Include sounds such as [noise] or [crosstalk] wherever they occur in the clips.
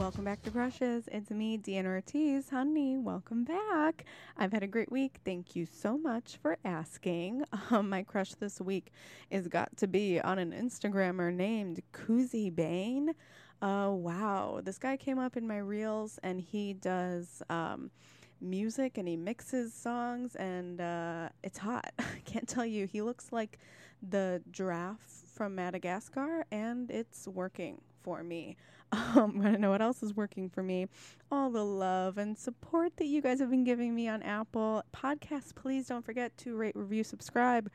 Welcome back to Crushes. It's me, Deanna Ortiz. Honey, welcome back. I've had a great week. Thank you so much for asking. [laughs] Um, my crush this week is got to be on an Instagrammer named Kuzi Bane. Uh, wow. This guy came up in my reels and he does um, music and he mixes songs and uh, it's hot. [laughs] I can't tell you. He looks like the giraffe from Madagascar and it's working for me. Um, [laughs] I don't know what else is working for me. All the love and support that you guys have been giving me on Apple Podcasts. Please don't forget to rate, review, subscribe.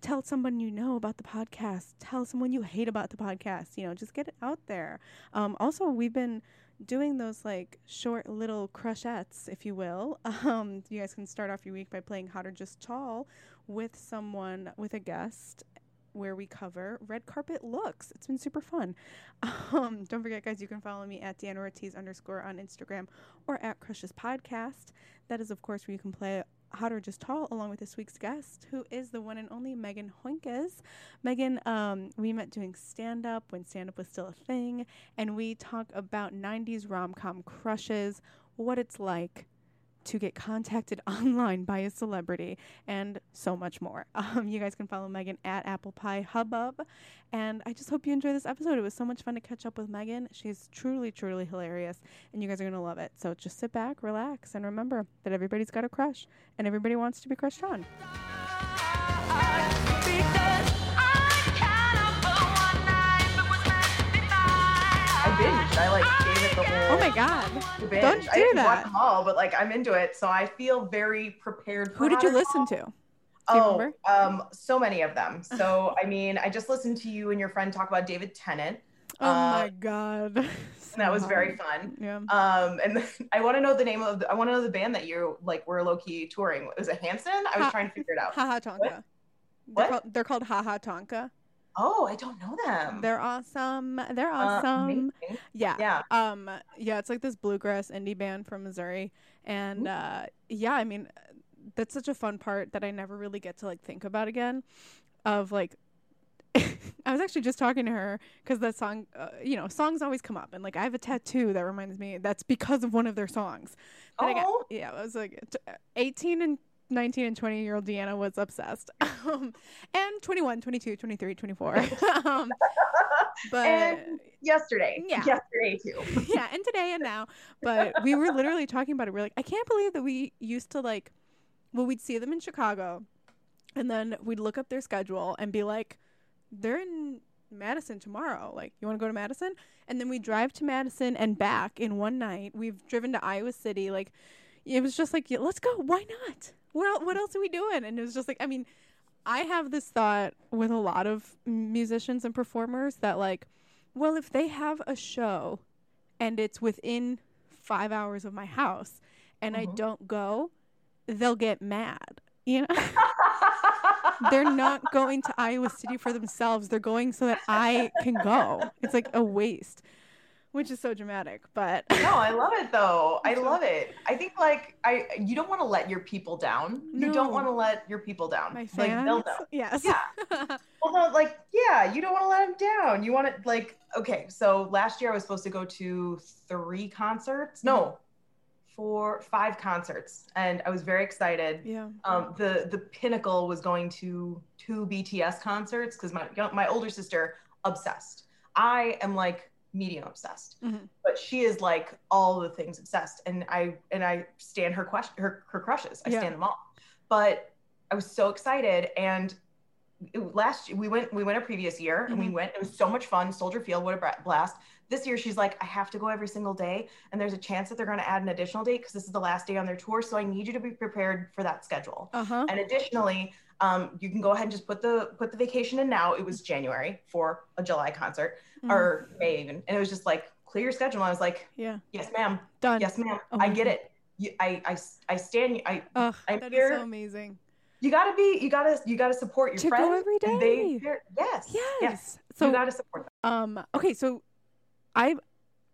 Tell someone you know about the podcast. Tell someone you hate about the podcast. You know, just get it out there. Um, also, we've been doing those like short little crushettes, if you will. [laughs] Um, you guys can start off your week by playing Hot or Just Tall with someone, with a guest, where we cover red carpet looks. It's been super fun. [laughs] Um, don't forget, guys, you can follow me at Deanna Ortiz underscore on Instagram or at Crushes Podcast. That is, of course, where you can play Hot or Just Tall along with this week's guest, who is the one and only Megan Hoinkes. Megan, um, we met doing stand up when stand up was still a thing, and we talk about 90s rom com crushes, what it's like to get contacted [laughs] online by a celebrity and so much more. [laughs] Um, you guys can follow Megan at Apple Pie Hubbub. And I just hope you enjoy this episode. It was so much fun to catch up with Megan. She's truly, truly hilarious, and you guys are going to love it. So just sit back, relax, and remember that everybody's got a crush, and everybody wants to be crushed on. I binged. I like my God. binge. Don't I do didn't that. watch them all, but like I'm into it, so I feel very prepared. For Who did you listen to? Do Oh, um, so many of them. [laughs] So I mean, I just listened to you and your friend talk about David Tennant. Oh Uh, my God. [laughs] and that was very fun. Yeah. Um, and [laughs] I want to know the name of. The, I want to know the band that you like were low key touring. Was it Hanson? I was Ha- trying to figure it out. Haha Tonka. They're, What? called, they're called Haha Tonka. Oh, I don't know them. They're awesome. They're Uh, awesome. amazing. yeah. Yeah. Um yeah, it's like this bluegrass indie band from Missouri. And uh yeah, I mean that's such a fun part that I never really get to like think about again of like [laughs] I was actually just talking to her cuz that song uh, you know, songs always come up and like I have a tattoo that reminds me that's because of one of their songs. But I got- Oh. yeah, I was like 18 and 19 and 20 year old Deanna was obsessed. [laughs] um, and 21, 22, 23, 24. [laughs] um, but And yesterday. Yeah. Yesterday too. [laughs] yeah, and today and now. But we were literally talking about it. We are like, I can't believe that we used to like, well, we'd see them in Chicago, and then we'd look up their schedule and be like, they're in Madison tomorrow. Like, you want to go to Madison? And then we drive to Madison and back in one night. We've driven to Iowa City. Like, it was just like, yeah, let's go. Why not? What what else are we doing? And it was just like, I mean, I have this thought with a lot of musicians and performers that like, well, if they have a show and it's within five hours of my house and I Mhm. don't go, they'll get mad. You know, they're not going to Iowa City for themselves. They're going so that I can go. It's like a waste, which is so dramatic. But No, I love it though. [laughs] I love it. I think like I you don't want to let your people down. You don't want to let your people down. my Like fans, they'll know. yes, Yeah. [laughs] Well, no, like yeah, you don't want to let them down. You want to like okay. So last year I was supposed to go to three concerts. No, four, five concerts, and I was very excited. yeah. Um, the the pinnacle was going to two BTS concerts because my my older sister obsessed. I am like medium obsessed, Mhm. but she is like all the things obsessed, and I and I stand her question her her crushes. I Yeah. stand them all. But I was so excited, and it, last we went we went a previous year, and we Mhm. went. It was so much fun. Soldier Field, what a blast! This year she's like, I have to go every single day, and there's a chance that they're going to add an additional date because this is the last day on their tour. So I need you to be prepared for that schedule. Uh huh. And additionally, um, you can go ahead and just put the put the vacation in now. It was January for a July concert Mm-hmm. or May even, and it was just like clear your schedule. And I was like, yeah. yes, ma'am, Done. yes, ma'am, Oh I get God. it. You, I, I I stand. I Ugh, I'm that is here- so amazing. you gotta be you gotta you gotta support your To friends. every and They, day. yes, Yes. yes. So you gotta support them. Um. Okay. So, I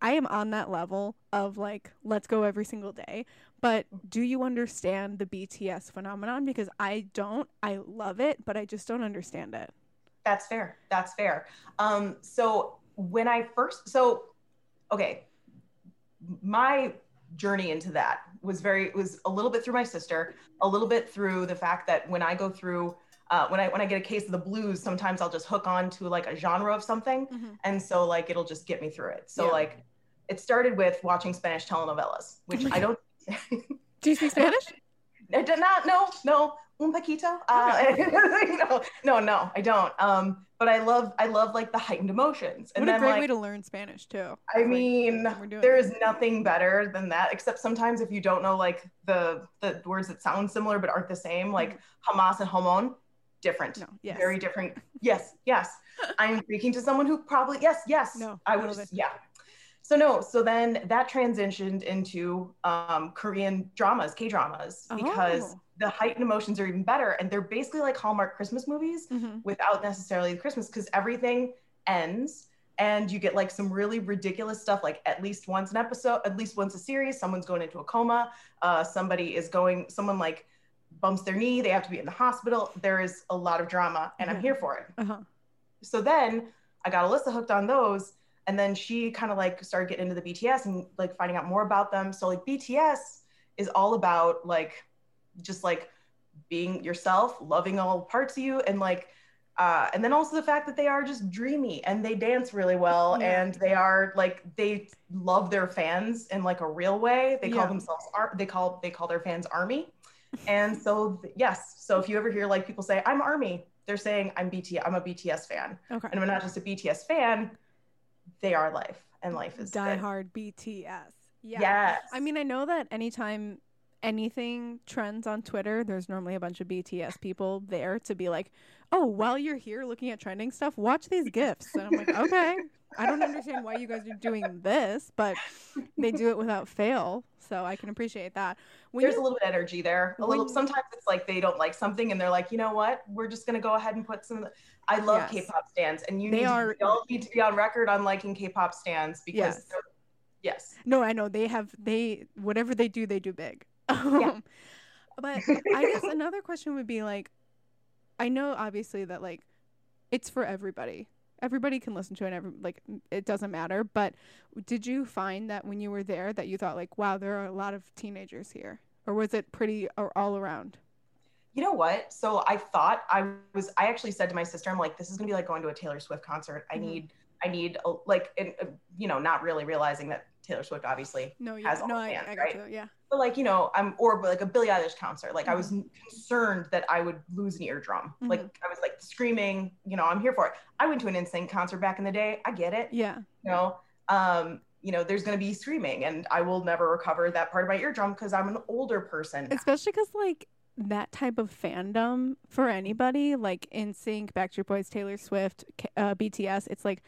I am on that level of like let's go every single day. But do you understand the BTS phenomenon? Because I don't. I love it, but I just don't understand it. That's fair. That's fair. Um, so when I first, so okay, my journey into that was very was a little bit through my sister, a little bit through the fact that when I go through uh, when I when I get a case of the blues, sometimes I'll just hook on to like a genre of something, Mhm. and so like it'll just get me through it. So Yeah. like it started with watching Spanish telenovelas, which I don't. [laughs] Do you speak Spanish? [laughs] I did not. No, no, un poquito. Uh, [laughs] no, no, no, I don't. Um, but I love, I love like the heightened emotions. And what a great like, way to learn Spanish too. I Like, mean, there is nothing better than that. Except sometimes if you don't know like the the words that sound similar but aren't the same, like Hamas and Homon, different. No, yes. Very different. [laughs] Yes, yes. I'm speaking to someone who probably yes, yes. No, I I would just yeah. So no, so then that transitioned into um, Korean dramas, K dramas, because Oh. the heightened emotions are even better, and they're basically like Hallmark Christmas movies Mhm. without necessarily the Christmas, because everything ends and you get like some really ridiculous stuff, like at least once an episode, at least once a series, someone's going into a coma, uh, somebody is going, someone like bumps their knee, they have to be in the hospital. There is a lot of drama, and I'm here for it Uh-huh. so then I got Alyssa hooked on those. And then she kind of like started getting into the BTS and like finding out more about them. So like BTS is all about like just like being yourself, loving all parts of you, and like uh, and then also the fact that they are just dreamy and they dance really well Yeah. and they are like they love their fans in like a real way. They call Yeah. themselves ar- they call they call their fans army. And so yes, so if you ever hear like people say I'm army, they're saying I'm BT I'm a BTS fan. Okay. And I'm not just a BTS fan, they are life and life is Die good. Hard BTS. Yeah. Yes. I mean, I know that anytime anything trends on Twitter, there's normally a bunch of BTS people there to be like, "Oh, while you're here looking at trending stuff, watch these gifs." And I'm like, [laughs] "Okay, I don't understand why you guys are doing this, but they do it without fail, so I can appreciate that." When there's you- a little bit of energy there. A little sometimes it's like they don't like something and they're like, you know what? We're just gonna go ahead and put some I love Yes. K-pop stands and you They need are- to, we all need to be on record on liking K-pop stands because Yes. yes. No, I know they have they whatever they do, they do big. [laughs] Um, but I guess another question would be like, I know obviously that like it's for everybody. Everybody can listen to it. And every, like it doesn't matter. But did you find that when you were there that you thought like, wow, there are a lot of teenagers here, or was it pretty or all around? You know what? So I thought I was. I actually said to my sister, "I'm like, this is gonna be like going to a Taylor Swift concert. I Mhm. need, I need, a, like, and, uh, you know, not really realizing that Taylor Swift obviously No, yeah, Has all no, the fans, I got right? you. Yeah, but like you know i'm or like a billie eilish concert like i was Mm-hmm. concerned that i would lose an eardrum Mhm. like i was like screaming you know i'm here for it i went to an insane concert back in the day i get it yeah, you know um you know there's going to be screaming and i will never recover that part of my eardrum because i'm an older person especially because like that type of fandom for anybody like NSYNC, Backstreet Boys, Taylor Swift, uh, BTS, it's like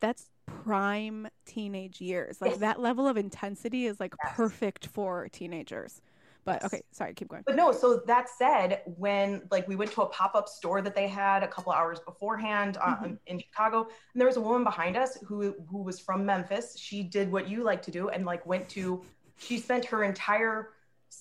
that's prime teenage years. Like Yes. that level of intensity is like Yes. perfect for teenagers. But okay, sorry, keep going. but no so that said when like we went to a pop-up store that they had a couple hours beforehand uh, Mhm. in chicago and there was a woman behind us who who was from memphis she did what you like to do and like went to she spent her entire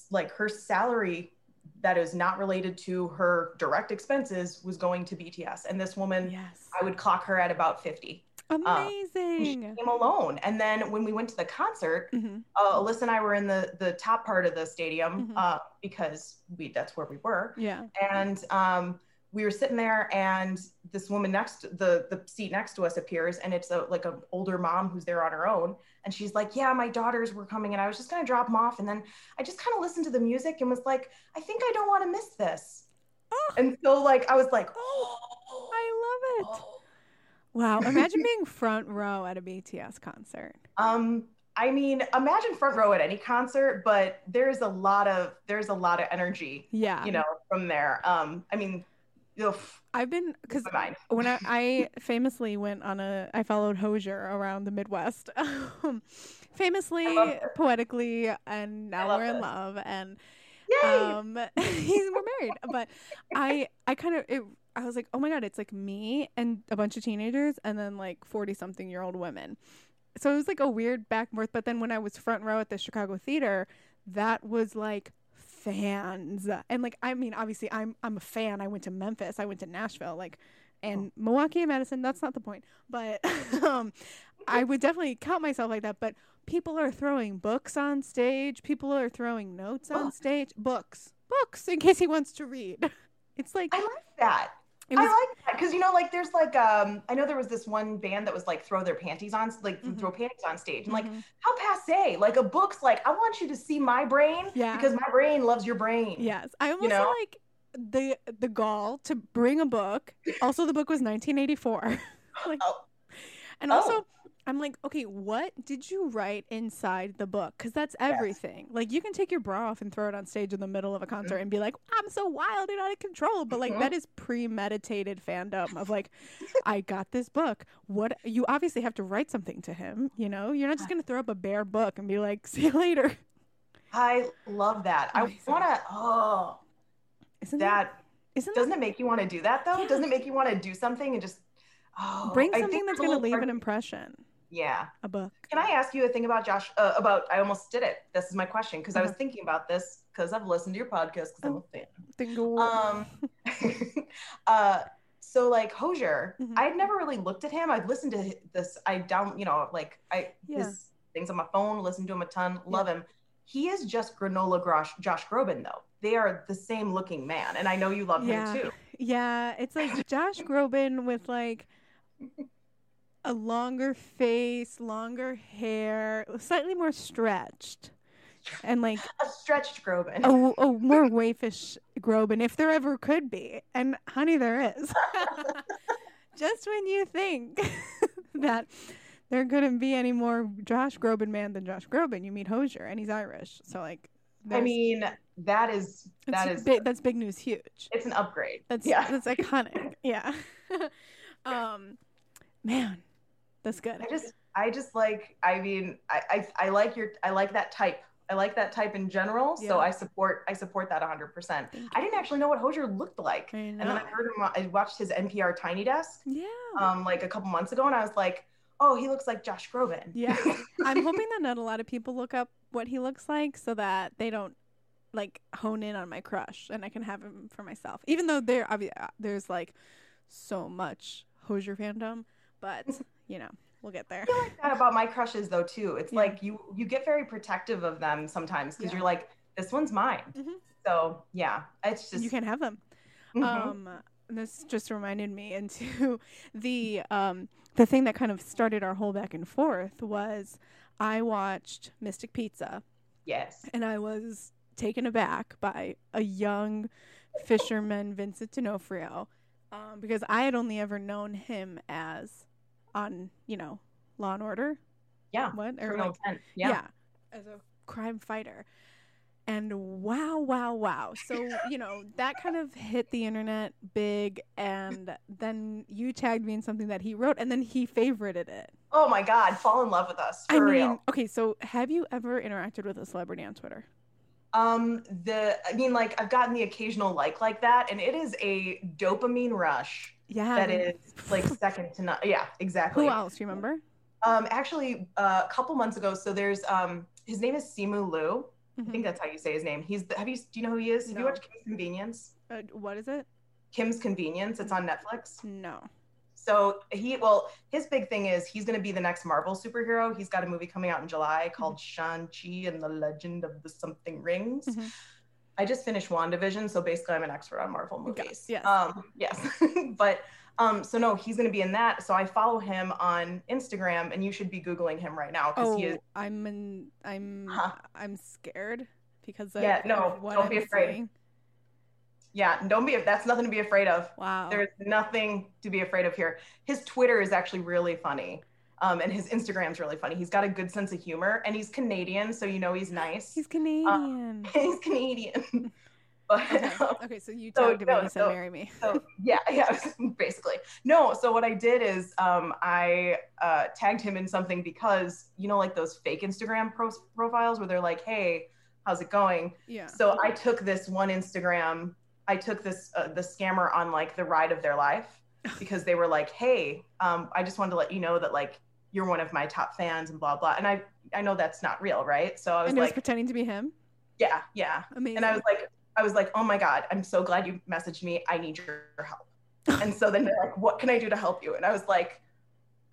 like her salary that is not related to her direct expenses was going to bts and this woman Yes, i would clock her at about 50 she amazing. came alone and then when we went to the concert hmm uh, Alyssa and I were in the the top part of the stadium Mhm. uh, because we that's where we were, Yeah, and um, we were sitting there, and this woman next the the seat next to us appears, and it's a like an older mom who's there on her own, and she's like, "Yeah, my daughters were coming, and I was just gonna drop them off, and then I just kind of listened to the music and was like, I think I don't want to miss this." Oh. And so like I was like, "Oh, [gasps] I love it. [gasps] Wow, imagine [laughs] being front row at a BTS concert. Um, I mean, imagine front row at any concert, but there's a lot of there's a lot of energy, Yeah, you know, from there. Um, I mean, oof, I've been because when I, I [laughs] famously went on a I followed Hozier around the Midwest. [laughs] Um, famously, I love her. poetically, and now we're in this. love and Yay! um he's we're married. But I I kind of it I was like, "Oh my god, it's like me and a bunch of teenagers and then like 40 something year old women." So it was like a weird back and forth, but then when I was front row at the Chicago Theater, that was like fans. And like I mean, obviously I'm I'm a fan. I went to Memphis, I went to Nashville, like and Milwaukee and Madison, that's not the point. But [laughs] um I would definitely count myself like that, but people are throwing books on stage. People are throwing notes on stage. Books, books, in case he wants to read. [laughs] It's like I like that. It I like that because you know, like there's like um, I know there was this one band that was like throw their panties on, like Mhm. throw panties on stage, and like Mhm. how passe. Like a book's like I want you to see my brain Yeah. because my brain loves your brain. Yes, I almost know? like the the gall to bring a book. Also, the book was 1984. [laughs] like, Oh. and Oh. I'm like, okay, what did you write inside the book? Because that's everything. Like, you can take your bra off and throw it on stage in the middle of a concert and be like, I'm so wild and out of control. But like, Mhm. that is premeditated fandom of like, I got this book. What you obviously have to write something to him. You know, you're not just gonna throw up a bare book and be like, see you later. I love that. I want to. Oh, Isn't that Isn't doesn't it make you want to do that though? Yeah. Doesn't it make you want to do something and just oh, bring something that's gonna leave an impression? Yeah. A book. Can I ask you a thing about Josh? Uh, about I almost did it. This is my question because I was Uh-huh. thinking about this because I've listened to your podcast because I'm Oh. a fan. Dingle. Um, [laughs] uh, so like Hozier, Mhm. I'd never really looked at him. I've listened to this. I down, you know, like I Yeah. his things on my phone. Listen to him a ton. Love him. He is just granola Grosh, Josh Groban though. They are the same looking man, and I know you love Yeah. him too. Yeah, it's like [laughs] Josh Groban with like a longer face, longer hair, slightly more stretched, and like [laughs] A stretched Groban. a, a more waifish Groban, if there ever could be. And honey, there is. [laughs] Just when you think [laughs] that there couldn't be any more Josh Groban man than Josh Groban, you meet Hozier, and he's Irish. So like, I mean, that is that is big, that's big news, huge. it's an upgrade. That's yeah. that's iconic. yeah. um, man, that's good. I just I just like I mean I, I I like your I like that type. I like that type in general. Yeah. So I support I support that 100%. I didn't actually know what Hozier looked like. And then. I heard him I watched his NPR Tiny Desk Yeah. um like a couple months ago and I was like, "Oh, he looks like Josh Groban." Yeah. [laughs] I'm hoping that not a lot of people look up what he looks like so that they don't like hone in on my crush and I can have him for myself. Even though there obvi- uh, there's like so much Hozier fandom, but you know, we'll get there. I feel like that about my crushes though too. It's Yeah. like you you get very protective of them sometimes because Yeah. you're like, "This one's mine." Mhm. So, yeah, it's just You can't have them. Mhm. Um, this just reminded me into [laughs] the um the thing that kind of started our whole back and forth was I watched Mystic Pizza yes. and I was taken aback by a young fisherman, Vincent D'Onofrio, um, because I had only ever known him as on, you know, Law and Order. Yeah. What or like yeah. Yeah. as a crime fighter. And wow, wow, wow. So, you know, that kind of hit the internet big. And then you tagged me in something that he wrote, and then he favorited it. Oh my god, fall in love with us. For I mean, real. okay, so have you ever interacted with a celebrity on Twitter? Um, the I mean, like I've gotten the occasional like like that, and it is a dopamine rush Yeah. that I is like [laughs] second to none. Yeah, exactly. Who else? Do you remember? Um, actually, uh, a couple months ago, so there's um, his name is Simu Liu. I Mhm. think that's how you say his name. He's the, have you do you know who he is? Have you watched Kim's Convenience? Uh, what is it? Kim's Convenience. It's on Netflix. No. So he, well, his big thing is he's going to be the next Marvel superhero. He's got a movie coming out in July called Shang-Chi and the Legend of the Something Rings. Mhm. I just finished WandaVision, so basically I'm an expert on Marvel movies. yes. Um, yes. [laughs] but um, so no, he's going to be in that. So I follow him on Instagram, and you should be googling him right now because Oh, he is. I'm in, I'm Huh. I'm scared because of, Yeah, no, of don't be I'm afraid. seeing. Yeah, don't be. That's nothing to be afraid of. Wow. There's nothing to be afraid of here. His Twitter is actually really funny. Um, and his Instagram's really funny. He's got a good sense of humor and he's Canadian, so you know he's nice. He's Canadian. [laughs] he's Canadian. [laughs] but okay. okay, so you so, tagged him no, so- marry me. so [laughs] yeah, yeah, basically. No, so what I did is um, I uh, tagged him in something because you know, like those fake Instagram pro- profiles where they're like, "Hey, how's it going?" Yeah. So I took this one Instagram. I took this uh, the scammer on like the ride of their life because they were like, "Hey, um, I just wanted to let you know that like you're one of my top fans and blah blah." And I I know that's not real, right? So I was and it was like, pretending to be him. "Yeah, yeah." Amazing. And I was like, I was like, "Oh my god, I'm so glad you messaged me. I need your help." [laughs] and so then they're like, "What can I do to help you?" And I was like,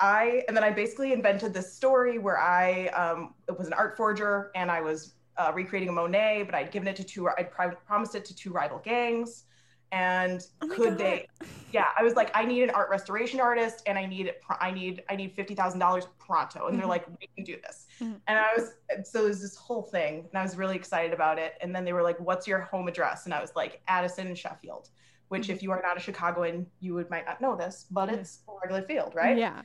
I and then I basically invented this story where I um, it was an art forger and I was uh, recreating a Monet, but I'd given it to two. I'd pri- promised it to two rival gangs, and Oh could God. they? [laughs] Yeah, I was like, I need an art restoration artist, and I need it. I need I need fifty thousand dollars pronto, and they're Mhm. like, we can do this. Mhm. And I was and so it was this whole thing, and I was really excited about it. And then they were like, "What's your home address?" And I was like, "Addison, Sheffield." Which, Mhm. if you are not a Chicagoan, you would might not know this, but it's Wrigley Field, right? Yeah.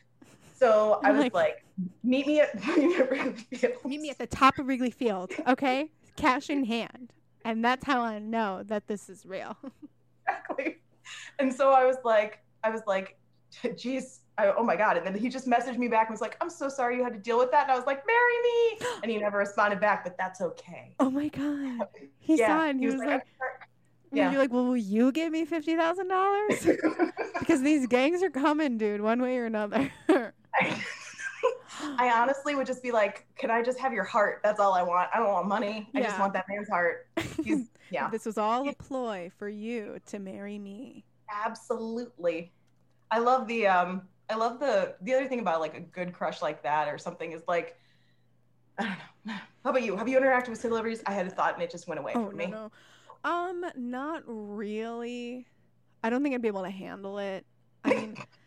So [laughs] I was like- like, meet me at [laughs] meet me at Wrigley Field. Meet me at the top of Wrigley Field, okay? Cash in hand. And that's how I know that this is real. Exactly. And so I was like, I was like, geez, I, oh my god. And then he just messaged me back and was like, I'm so sorry you had to deal with that. And I was like, marry me. And he never responded back, but that's okay. Oh my God. He saw it and he, was, like, "I'm Yeah. you're like, well, will you give me $50,000? [laughs] because these gangs are coming, dude, one way or another. [laughs] I honestly would just be like, can I just have your heart? That's all I want. I don't want money. I just want that man's heart. He's [laughs] yeah. This was all a ploy for you to marry me. Absolutely. I love the um I love the the other thing about like a good crush like that or something is like I don't know. How about you? Have you interacted with celebrities? I had a thought and it just went away Oh from no, me. no. Um, not really. I don't think I'd be able to handle it. I mean, [laughs]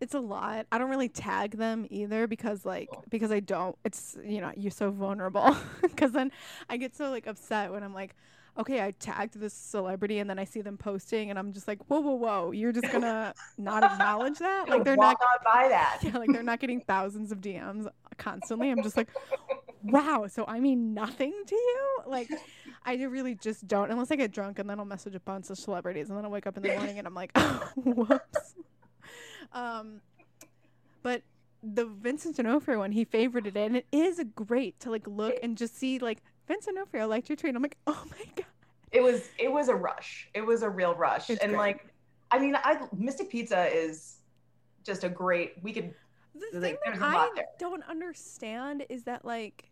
it's a lot. I don't really tag them either because like oh. because I don't. It's you know you're so vulnerable [laughs] because then I get so like upset when I'm like, okay, I tagged this celebrity and then I see them posting and I'm just like, whoa, whoa, whoa, you're just gonna [laughs] not acknowledge that? Like they're not by that. [laughs] yeah, like they're not getting thousands of DMs constantly. I'm just like, wow, so I mean nothing to you? Like, I really just don't, unless I get drunk and then I'll message a bunch of celebrities and then I'll wake up in the morning and I'm like, oh, whoops. Um, but the Vincent D'Onofrio one, he favorited it, and it is great to like look and just see like Vincent D'Onofrio I liked your tweet. I'm like, oh my [laughs] god. It was it was a rush. It was a real rush. It's and great. like I mean, I Mystic Pizza is just a great we could The Like, thing that I there. don't understand is that like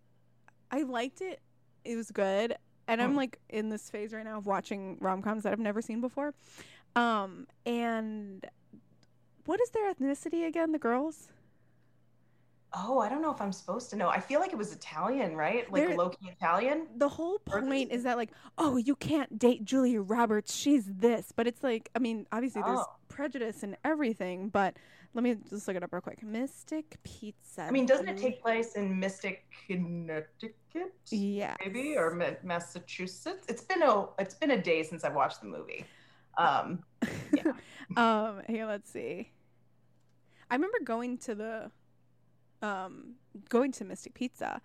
I liked it. It was good. And I'm Mm. like in this phase right now of watching rom coms that I've never seen before. Um and what is their ethnicity again, the girls? Oh, I don't know if I'm supposed to know. I feel like it was Italian, right? Like low key Italian. The whole point is that like, oh, you can't date Julia Roberts. She's this. But it's like, I mean, obviously there's Oh. prejudice and everything, but let me just look it up real quick. Mystic Pizza. I mean, doesn't it take place in Mystic, Connecticut? Yeah. maybe or Ma- Massachusetts. It's been a it's been a day since I watched the movie. Um, [laughs] Yeah. um, here, let's see. I remember going to the, um, going to Mystic Pizza,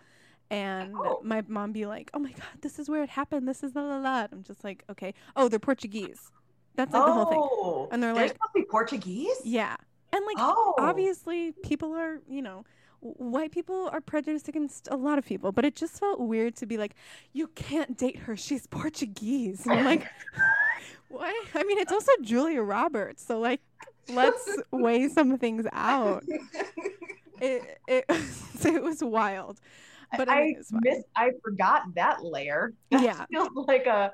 and Oh. my mom be like, "Oh my god, this is where it happened. This is la la la." I'm just like, okay. Oh, they're Portuguese. That's like the whole thing. oh, And they're they're like- supposed to be Portuguese. Yeah, and like Oh, obviously people are you know white people are prejudiced against a lot of people but it just felt weird to be like you can't date her she's portuguese and i'm like [laughs] what i mean it's also julia roberts so like let's weigh some things out [laughs] it it, [laughs] it was wild but I, missed. I forgot that layer. [laughs] That Yeah. feels like a.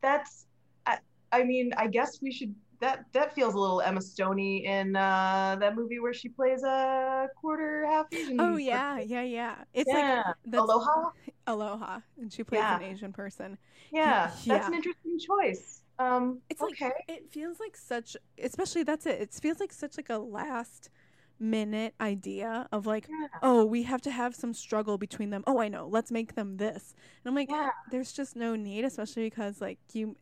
That's. I, I mean, I guess we should. That that feels a little Emma Stoney in uh, that movie where she plays a quarter half Asian. oh yeah yeah yeah it's yeah. like Aloha. aloha and she plays Yeah. an asian person Yeah, Yeah. that's an interesting choice. Um, It's okay. like it feels like such, especially that's it. It feels like such like a last minute idea of like, Yeah. oh, we have to have some struggle between them. Oh, I know. Let's make them this. And I'm like, Yeah. there's just no need, especially because like you,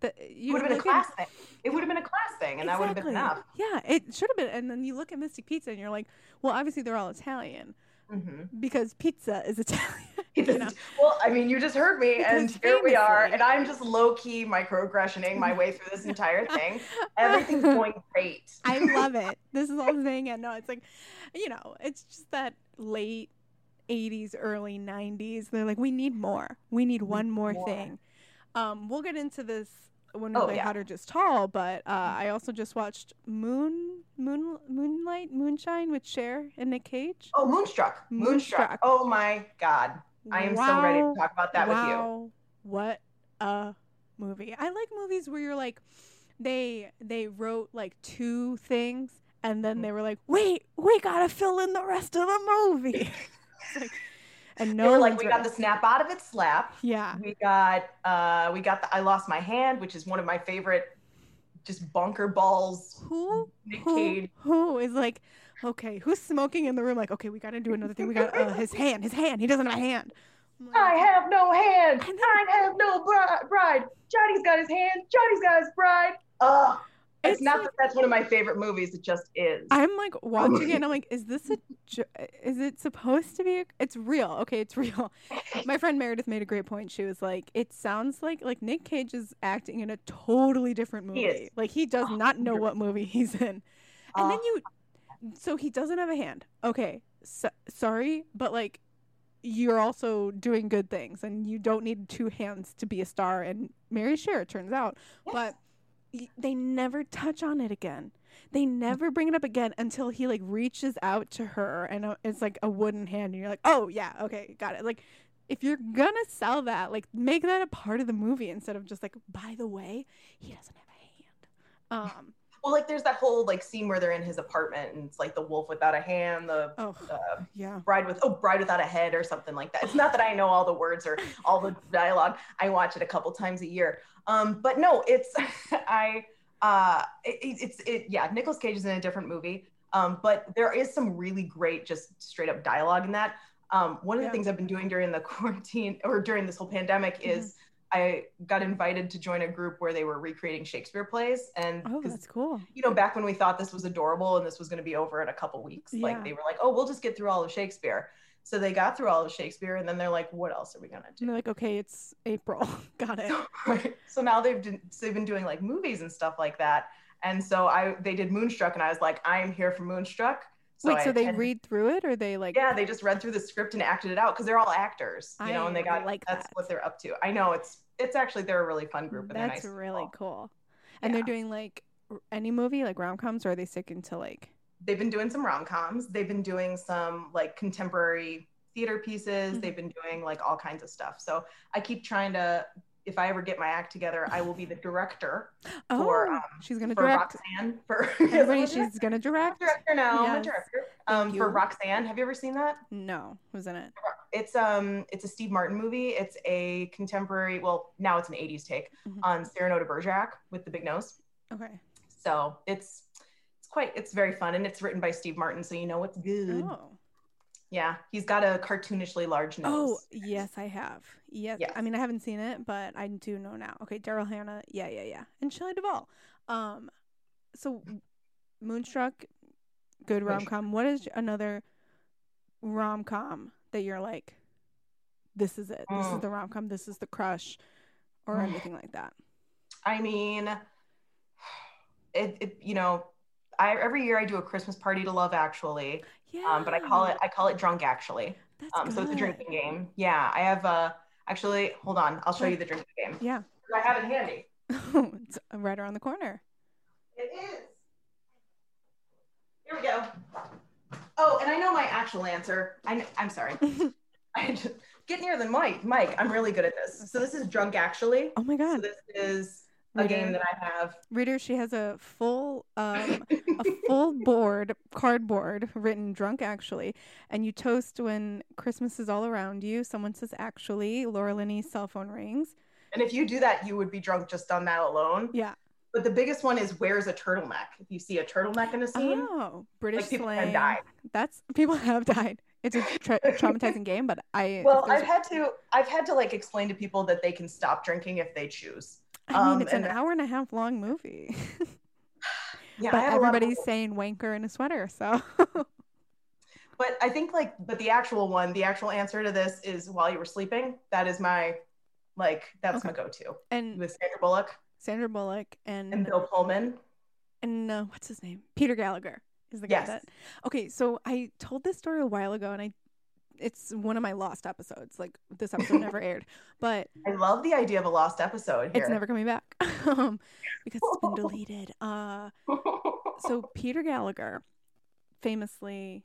the you It would have been a at- class thing. It would have been a class thing, and that would have been enough. Yeah, it should have been. And then you look at Mystic Pizza and you're like, well, obviously they're all Italian hmm because pizza is Italian. [laughs] you know? Well, I mean, you just heard me, and here we are, and I'm just low key microaggressioning my way through this entire thing. [laughs] Everything's going great. I love it. [laughs] This is all I'm saying. And no, it's like, you know, it's just that late 80s, early 90s. They're like, we need more. We need one more more. thing. Um, we'll get into this when we Oh, play yeah. Hot or Just Tall, but uh, I also just watched Moon, Moon, Moonlight, Moonshine with Cher and Nick Cage. Oh, Moonstruck. Moonstruck. Moonstruck. Oh my God. I am so ready to talk about that with you. wow, What a movie. I like movies where you're like they they wrote like two things and then they were like, "Wait, we gotta fill in the rest of the movie." [laughs] [laughs] Like- and They no were like, we got the snap out of it slap. yeah. We got uh we got the I lost my hand, which is one of my favorite just bunker balls Who Nick who, Cage. who is like, okay, who's smoking in the room? Like, okay, we got to do another thing. We got uh, his [laughs] hand, his hand. He doesn't have a hand. Like, I have no hand. Then- I have no bri- bride. Johnny's got his hand. Johnny's got his bride. Ugh. It's, It's not like- that that's one of my favorite movies. It just is. I'm like watching it, and I'm [laughs] like, is this a? jo- Is it supposed to be? A, it's real. Okay, it's real. My friend Meredith made a great point. She was like, it sounds like like Nick Cage is acting in a totally different movie. He. Like he does not know what movie he's in. And then Uh, you, so he doesn't have a hand. Okay, so, sorry, but like, you're also doing good things, and you don't need two hands to be a star. And Mary Cher, it turns out, yes. but y- they never touch on it again. They never bring it up again until he like reaches out to her, and uh, it's like a wooden hand, and you're like, oh yeah, okay, got it. Like. If you're gonna sell that, like make that a part of the movie instead of just like, by the way, he doesn't have a hand. Um, well, like there's that whole like scene where they're in his apartment and it's like the wolf without a hand, the oh, uh, yeah. bride with oh bride without a head or something like that. It's not that I know all the words or all the dialogue. I watch it a couple times a year. Um, but no, it's [laughs] I uh it, it- it's it yeah, Nicolas Cage is in a different movie. Um, but there is some really great just straight up dialogue in that. Um, one of Yeah. the things I've been doing during the [laughs] quarantine or during this whole pandemic Mm-hmm. is I got invited to join a group where they were recreating Shakespeare plays and Oh, that's cool. you know, back when we thought this was adorable and this was going to be over in a couple weeks, Yeah. like they were like, oh, we'll just get through all of Shakespeare. So they got through all of Shakespeare and then they're like, what else are we going to And do? they're like, okay, it's April. [laughs] Got it. Right. So now they've been, so they've been doing like movies and stuff like that. And so I they did Moonstruck and I was like, I am here for Moonstruck. So Wait, I so they attended- read through it or they like Yeah, they just read through the script and acted it out because they're all actors, you know, and they got like that's that. what they're up to. I know it's it's actually they're a really fun group and That's nice. really people. cool. And they're doing like any movie like rom coms or are they sticking to like they've been doing some rom-coms they've been doing some like contemporary theater pieces Mhm. they've been doing like all kinds of stuff so i keep trying to if i ever get my act together i will be the director Oh For, um, she's gonna for direct roxanne for [laughs] everybody Yes, I'm a she's gonna direct? director now i'm a Yes. director um, for roxanne have you ever seen that No. Who's in it? it's um it's a steve martin movie it's a contemporary well now it's an 80s take Mhm. on cyrano de bergerac with the big nose Okay. so it's it's quite it's very fun and it's written by steve martin so you know it's good Oh. Yeah, he's got a cartoonishly large nose. Oh, yes, I have. Yes. Yes. I mean I haven't seen it, but I do know now. Okay, Daryl Hannah. Yeah, yeah, yeah. And Shelley Duvall. Um so Moonstruck, good rom com. What is another rom com that you're like, this is it. This is Mm. the rom com, this is the crush, or Mm. anything like that. I mean, it, it you know, I every year I do a Christmas party to Love Actually, Yeah. um, but I call it I call it Drunk Actually. That's Um, so it's a drinking game. Yeah, I have uh actually hold on, I'll show you the drinking game. Yeah. I have it handy. [laughs] it's right around the corner. It is. Here we go. Oh, and I know my actual answer. I I'm sorry. [laughs] I just, get near the mic, Mike. I'm really good at this. So this is Drunk Actually. Oh my So god. this is a Reader- game that I have. Reader, she has a full um [laughs] a full board cardboard written drunk actually and you toast when christmas is all around you someone says actually laura linney's cell phone rings And if you do that, you would be drunk just on that alone. yeah But the biggest one is where's a turtleneck? If you see a turtleneck in a scene, oh british like people slang have died. that's people have died it's a tra- traumatizing game but i [laughs] Well, I've had to I've had to like explain to people that they can stop drinking if they choose. i mean um, it's an hour and a half long movie [laughs] Yeah, but everybody's saying wanker in a sweater so but I think like but the actual one, the actual answer to this is while you were sleeping. That is my like that's Okay. my go-to and with Sandra Bullock sandra bullock and and Bill Pullman. and uh, what's his name? Peter Gallagher is the guy Yes. that. Okay, so I told this story a while ago, and I, it's one of my lost episodes. Like this episode never aired, but [laughs] I love the idea of a lost episode here. it's never coming back [laughs] um, because it's been [laughs] deleted. Uh, so Peter Gallagher, famously,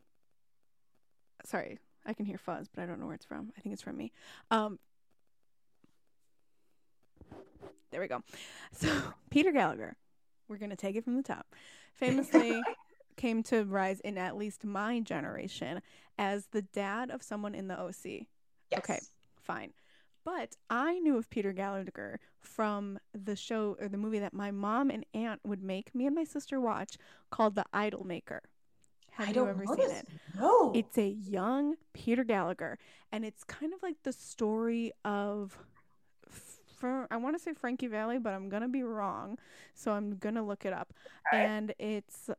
sorry, I can hear fuzz, but I don't know where it's from. I think it's from me. Um, there we go. So Peter Gallagher, we're gonna take it from the top. Famously came to rise in at least my generation as the dad of someone in the OC. Yes. Okay, fine. But I knew of Peter Gallagher from the show or the movie that my mom and aunt would make me and my sister watch called The Idol Maker. Have I you don't ever seen it? No. It's a young Peter Gallagher, and it's kind of like the story of. I want to say Frankie Valli, but I'm gonna be wrong, so I'm gonna look it up. Okay. And it's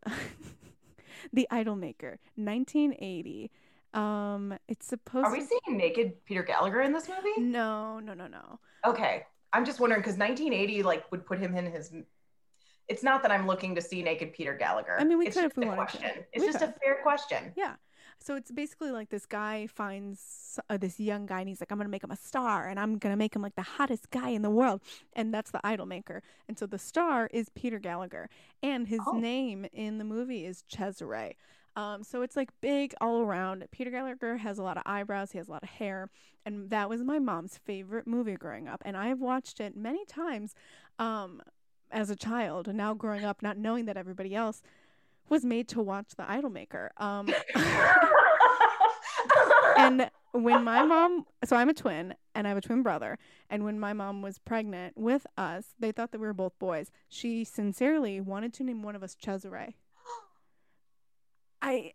[laughs] the Idol Maker, 1980. Um, it's supposed. Are we to- seeing naked Peter Gallagher in this movie? No, no, no, no. Okay. I'm just wondering because 1980 like would put him in his. It's not that I'm looking to see naked Peter Gallagher. I mean, we it's could just if we a wanted to. question. It's We just could. a fair question. Yeah. So it's basically like this guy finds uh, this young guy and he's like, I'm going to make him a star and I'm going to make him like the hottest guy in the world. And that's the idol maker. And so the star is Peter Gallagher. And his Oh. name in the movie is Cesare. Um, so it's like big all around. Peter Gallagher has a lot of eyebrows, he has a lot of hair. And that was my mom's favorite movie growing up. And I've watched it many times um, as a child. And now growing up, not knowing that everybody else was made to watch the idol maker. Um, [laughs] and when my mom so i'm a twin and i have a twin brother and when my mom was pregnant with us they thought that we were both boys she sincerely wanted to name one of us cesare i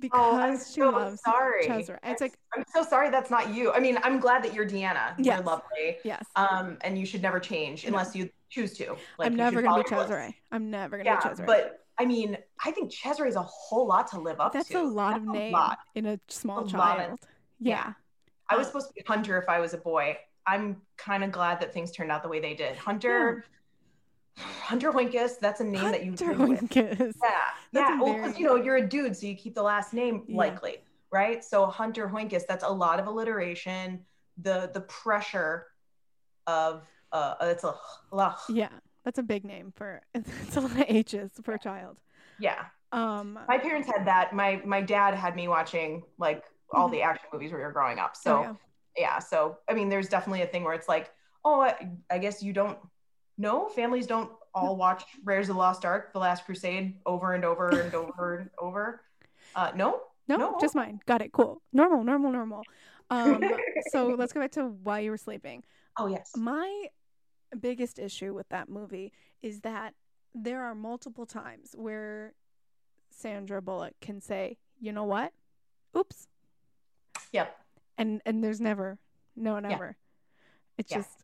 because [sighs] oh, I'm she so loves sorry. cesare it's like I'm so sorry that's not you. I mean, I'm glad that you're Deanna. You're lovely. yes Um, and you should never change unless you choose to. Like, i'm never gonna be your i'm never gonna Yeah, be cesare but I mean, I think Cesare is a whole lot to live up that's to. a lot of That's a name lot. in a small A of- child yeah, Yeah. I was Uh, supposed to be Hunter if I was a boy. I'm kind of glad that things turned out the way they did. Hunter, Hunter Hoinkes, that's a name that you Hunter with. Yeah, That's yeah. Well, because you know you're a dude, so you keep the last name Yeah. likely, right? So Hunter Hoinkes, that's a lot of alliteration. The the pressure of uh, it's a, a lot. yeah that's a big name for [laughs] it's a lot of h's for a child Yeah, um my parents had that. My my dad had me watching like all the action movies when we were growing up. So Mm-hmm. oh, yeah. So I mean, there's definitely a thing where it's like, oh, I, I guess you don't. No, families don't all watch Raiders of the Lost Ark, The Last Crusade, over and over and [laughs] over and over. Uh, no, No, No. just mine. Got it. Cool. Normal, normal, normal. Um, [laughs] so let's go back to why you were sleeping. Oh yes. My biggest issue with that movie is that there are multiple times where Sandra Bullock can say, "You know what? Oops," Yep. and and there's never, no, Yeah. never. It's Yeah. just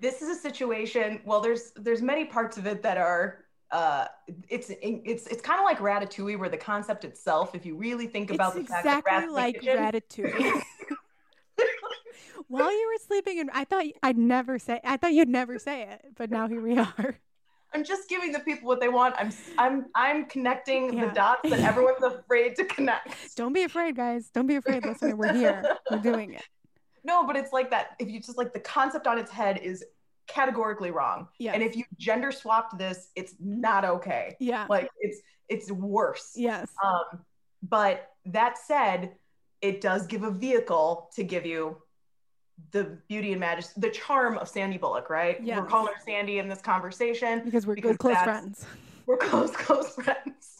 This is a situation. Well, there's there's many parts of it that are. Uh, it's it's it's kind of like Ratatouille, where the concept itself, if you really think about it's the fact that exactly rats in the like kitchen- Ratatouille. [laughs] While you were sleeping, and I thought I'd never say, I thought you'd never say it, but now here we are. I'm just giving the people what they want. I'm I'm I'm connecting Yeah. the dots that everyone's afraid to connect. Don't be afraid, guys. Don't be afraid, listener. We're here. We're doing it. No, but it's like that. If you just like the concept on its head is categorically wrong, Yeah. and if you gender swapped this, it's not okay. yeah. Like it's it's worse. Yes. Um, but that said, it does give a vehicle to give you the beauty and majesty, the charm of Sandy Bullock, right? Yes. We're calling her Sandy in this conversation. Because we're because good, close friends. We're close, [laughs] close friends.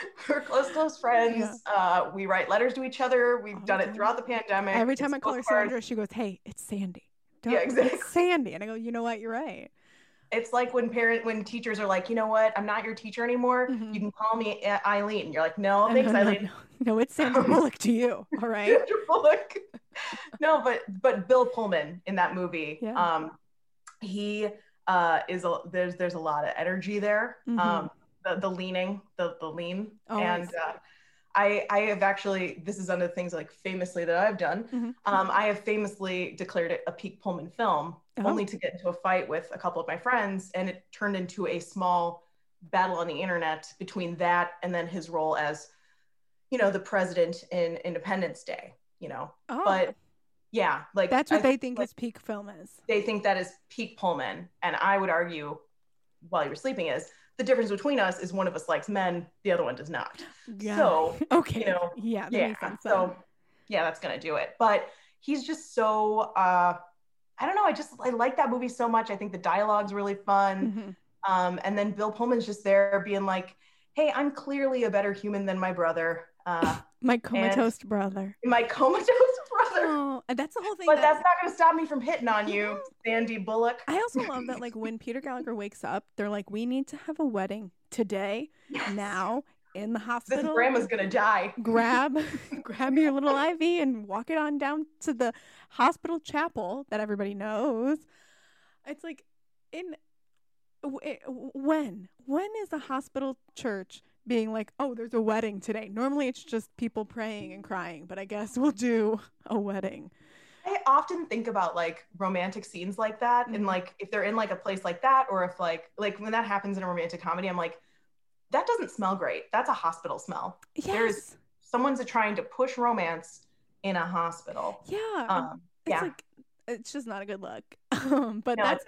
[laughs] We're close, close friends. Yeah. Uh, we write letters to each other. We've All the done it throughout the pandemic. Every time It's I call her. Sandra, she goes, "Hey, it's Sandy." Don't, Yeah, [laughs] exactly. Sandy, and I go, "You know what? You're right." It's like when parent, when teachers are like, you know what, I'm not your teacher anymore. Mhm. You can call me uh, Eileen. You're like, no, thanks, no, no, Eileen. no. [laughs] No, it's Sandra Bullock to you. All right. Sandra Bullock. no, but but Bill Pullman in that movie, Yeah. um, he uh, is a there's there's a lot of energy there. Mhm. Um, the the leaning, the the lean, Always. and uh, I I have actually this is one of the things like famously that I've done. Mhm. Um, I have famously declared it a peak Pullman film, Oh. only to get into a fight with a couple of my friends, and it turned into a small battle on the internet between that and then his role as, you know, the president in Independence Day. You know, Oh, but yeah, like that's what I they think like, his peak film is. they think that is peak Pullman, and I would argue, while you were sleeping, is the difference between us is one of us likes men, the other one does not. Yeah. So [laughs] okay. you know, yeah, yeah, makes sense. then. so yeah, that's gonna do it. But he's just so uh, I don't know. I just I like that movie so much. I think the dialogue's really fun. Mhm. Um, and then Bill Pullman's just there being like, hey, I'm clearly a better human than my brother. Uh, [laughs] My comatose brother. my comatose Oh, and that's the whole thing. But that- that's not going to stop me from hitting on you, Sandy Bullock. I also love that, like, [laughs] when Peter Gallagher wakes up, they're like, "We need to have a wedding today, Yes. now, in the hospital. This grandma's going to die. grab [laughs] [laughs] grab your little IV and walk it on down to the hospital chapel that everybody knows. It's like in when when is a hospital church being like, "Oh, there's a wedding today." Normally it's just people praying and crying, but I guess we'll do a wedding. I often think about like romantic scenes like that, and Mhm. like if they're in like a place like that, or if like like when that happens in a romantic comedy, I'm like, that doesn't smell great. That's a hospital smell. There's- Yes. Someone's trying to push romance in a hospital. Yeah. Um, it's yeah. like it's just not a good look. [laughs] Um, but no, that's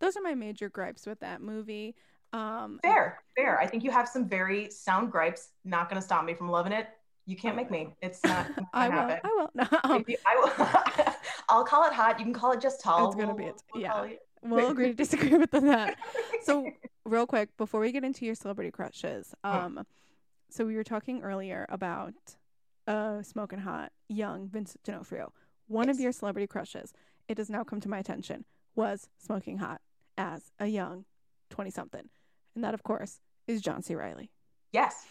those are my major gripes with that movie. Um, fair. Fair. I think you have some very sound gripes. Not going to stop me from loving it. You can't make me. It's not. not [laughs] I will. happen. I will. [laughs] No, um, Maybe I will. [laughs] I'll call it hot. You can call it just tall. It's gonna be it. we'll Yeah. it- we'll agree to disagree with that. So, real quick, before we get into your celebrity crushes, um, so we were talking earlier about uh, smoking hot, young Vincent D'Onofrio. One of your celebrity crushes, it has now come to my attention, was smoking hot as a young twenty-something, and that, of course, is John C. Reilly. yes.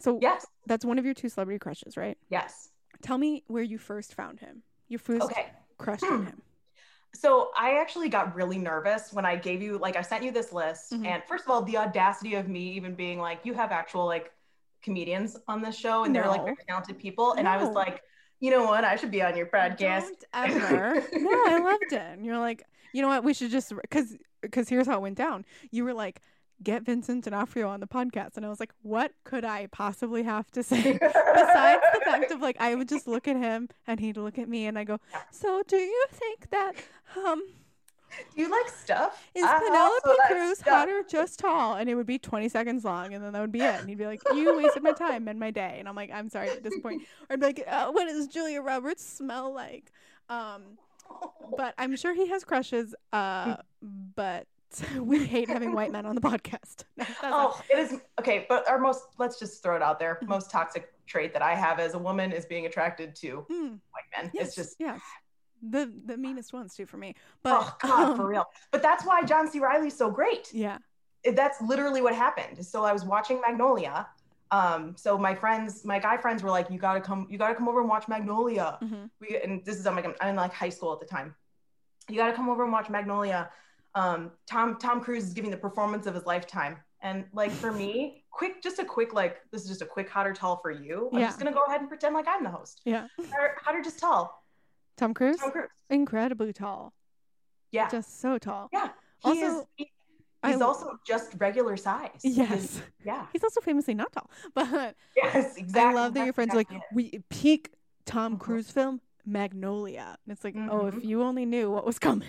So Yes. that's one of your two celebrity crushes, right? Yes. Tell me where you first found him. Your first Okay. crush on him. So I actually got really nervous when I gave you like I sent you this list, Mhm. and first of all, the audacity of me even being like, you have actual like comedians on this show, and they're like No. very talented people, and I was like, you know what, I should be on your podcast. Don't ever. [laughs] no, I loved it. And you're like, you know what? We should just because because here's how it went down. You were like, get Vincent D'Onofrio on the podcast, and I was like, what could I possibly have to say [laughs] besides the fact of like I would just look at him and he'd look at me, and I go, so do you think that um Do you like stuff? is I Penelope Cruz stuff. hot or just tall? And it would be 20 seconds long, and then that would be it. And he'd be like, you wasted my time and my day, and I'm like, I'm sorry to disappoint. Or I'd be like, uh, what does Julia Roberts smell like? Um, but I'm sure he has crushes. Uh, but [laughs] we hate having white men on the podcast. No, [laughs] that's not- Oh, it is okay, but our most let's just throw it out there. Mhm. Most toxic trait that I have as a woman is being attracted to Mm, white men. yes, It's just yes, the the meanest ones too for me. But oh god, um, for real. But that's why John C. Reilly's so great. yeah, that's literally what happened. So I was watching Magnolia. Um, so my friends, my guy friends were like, "You gotta come, you gotta come over and watch Magnolia." mhm. We and this is I'm like I'm in like high school at the time. You gotta come over and watch Magnolia. Um, Tom Tom Cruise is giving the performance of his lifetime, and like for me, quick, just a quick like this is just a quick hot or tall for you. I'm Yeah. just gonna go ahead and pretend like I'm the host. yeah. Hot or, hot just tall. Tom Cruise, Tom Cruise. incredibly tall, Yeah, just so tall. yeah. He Also, is. He, he's l- also just regular size. Yes, yeah. he's also famously not tall. [laughs] But Yes. Exactly. I love that your friends are like, we peak Tom Mhm. Cruise film Magnolia, and it's like, oh, if Mhm. you only knew what was coming.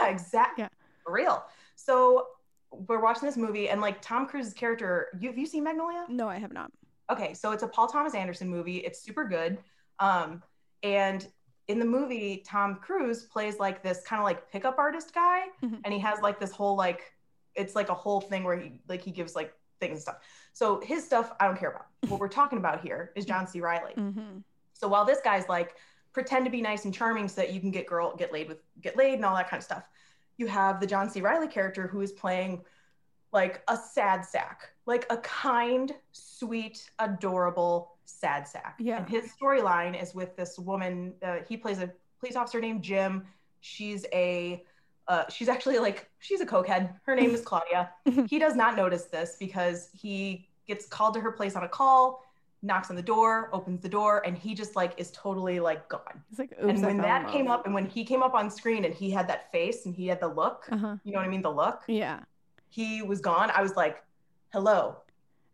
Yeah, exactly. [laughs] Yeah. Real. So we're watching this movie, and like Tom Cruise's character, you have you seen Magnolia? no, I have not. Okay, so it's a Paul Thomas Anderson movie. It's super good. Um, and in the movie, Tom Cruise plays like this kind of like pickup artist guy, Mhm. and he has like this whole like it's like a whole thing where he like he gives like things and stuff. So his stuff I don't care about. [laughs] What we're talking about here is John C. Reilly. hmm So while this guy's like pretend to be nice and charming so that you can get girl get laid with get laid and all that kind of stuff, you have the John C. Reilly character who is playing like a sad sack, like a kind, sweet, adorable sad sack. Yeah. And his storyline is with this woman. Uh, he plays a police officer named Jim. She's a uh, she's actually like she's a cokehead. Her name is [laughs] Claudia. he does not notice this because he gets called to her place on a call, knocks on the door, opens the door, and he just like is totally like gone. It's like, and when that came up, and when he came up on screen and he had that face and he had the look, uh-huh. you know what I mean, the look, yeah. he was gone. I was like, hello,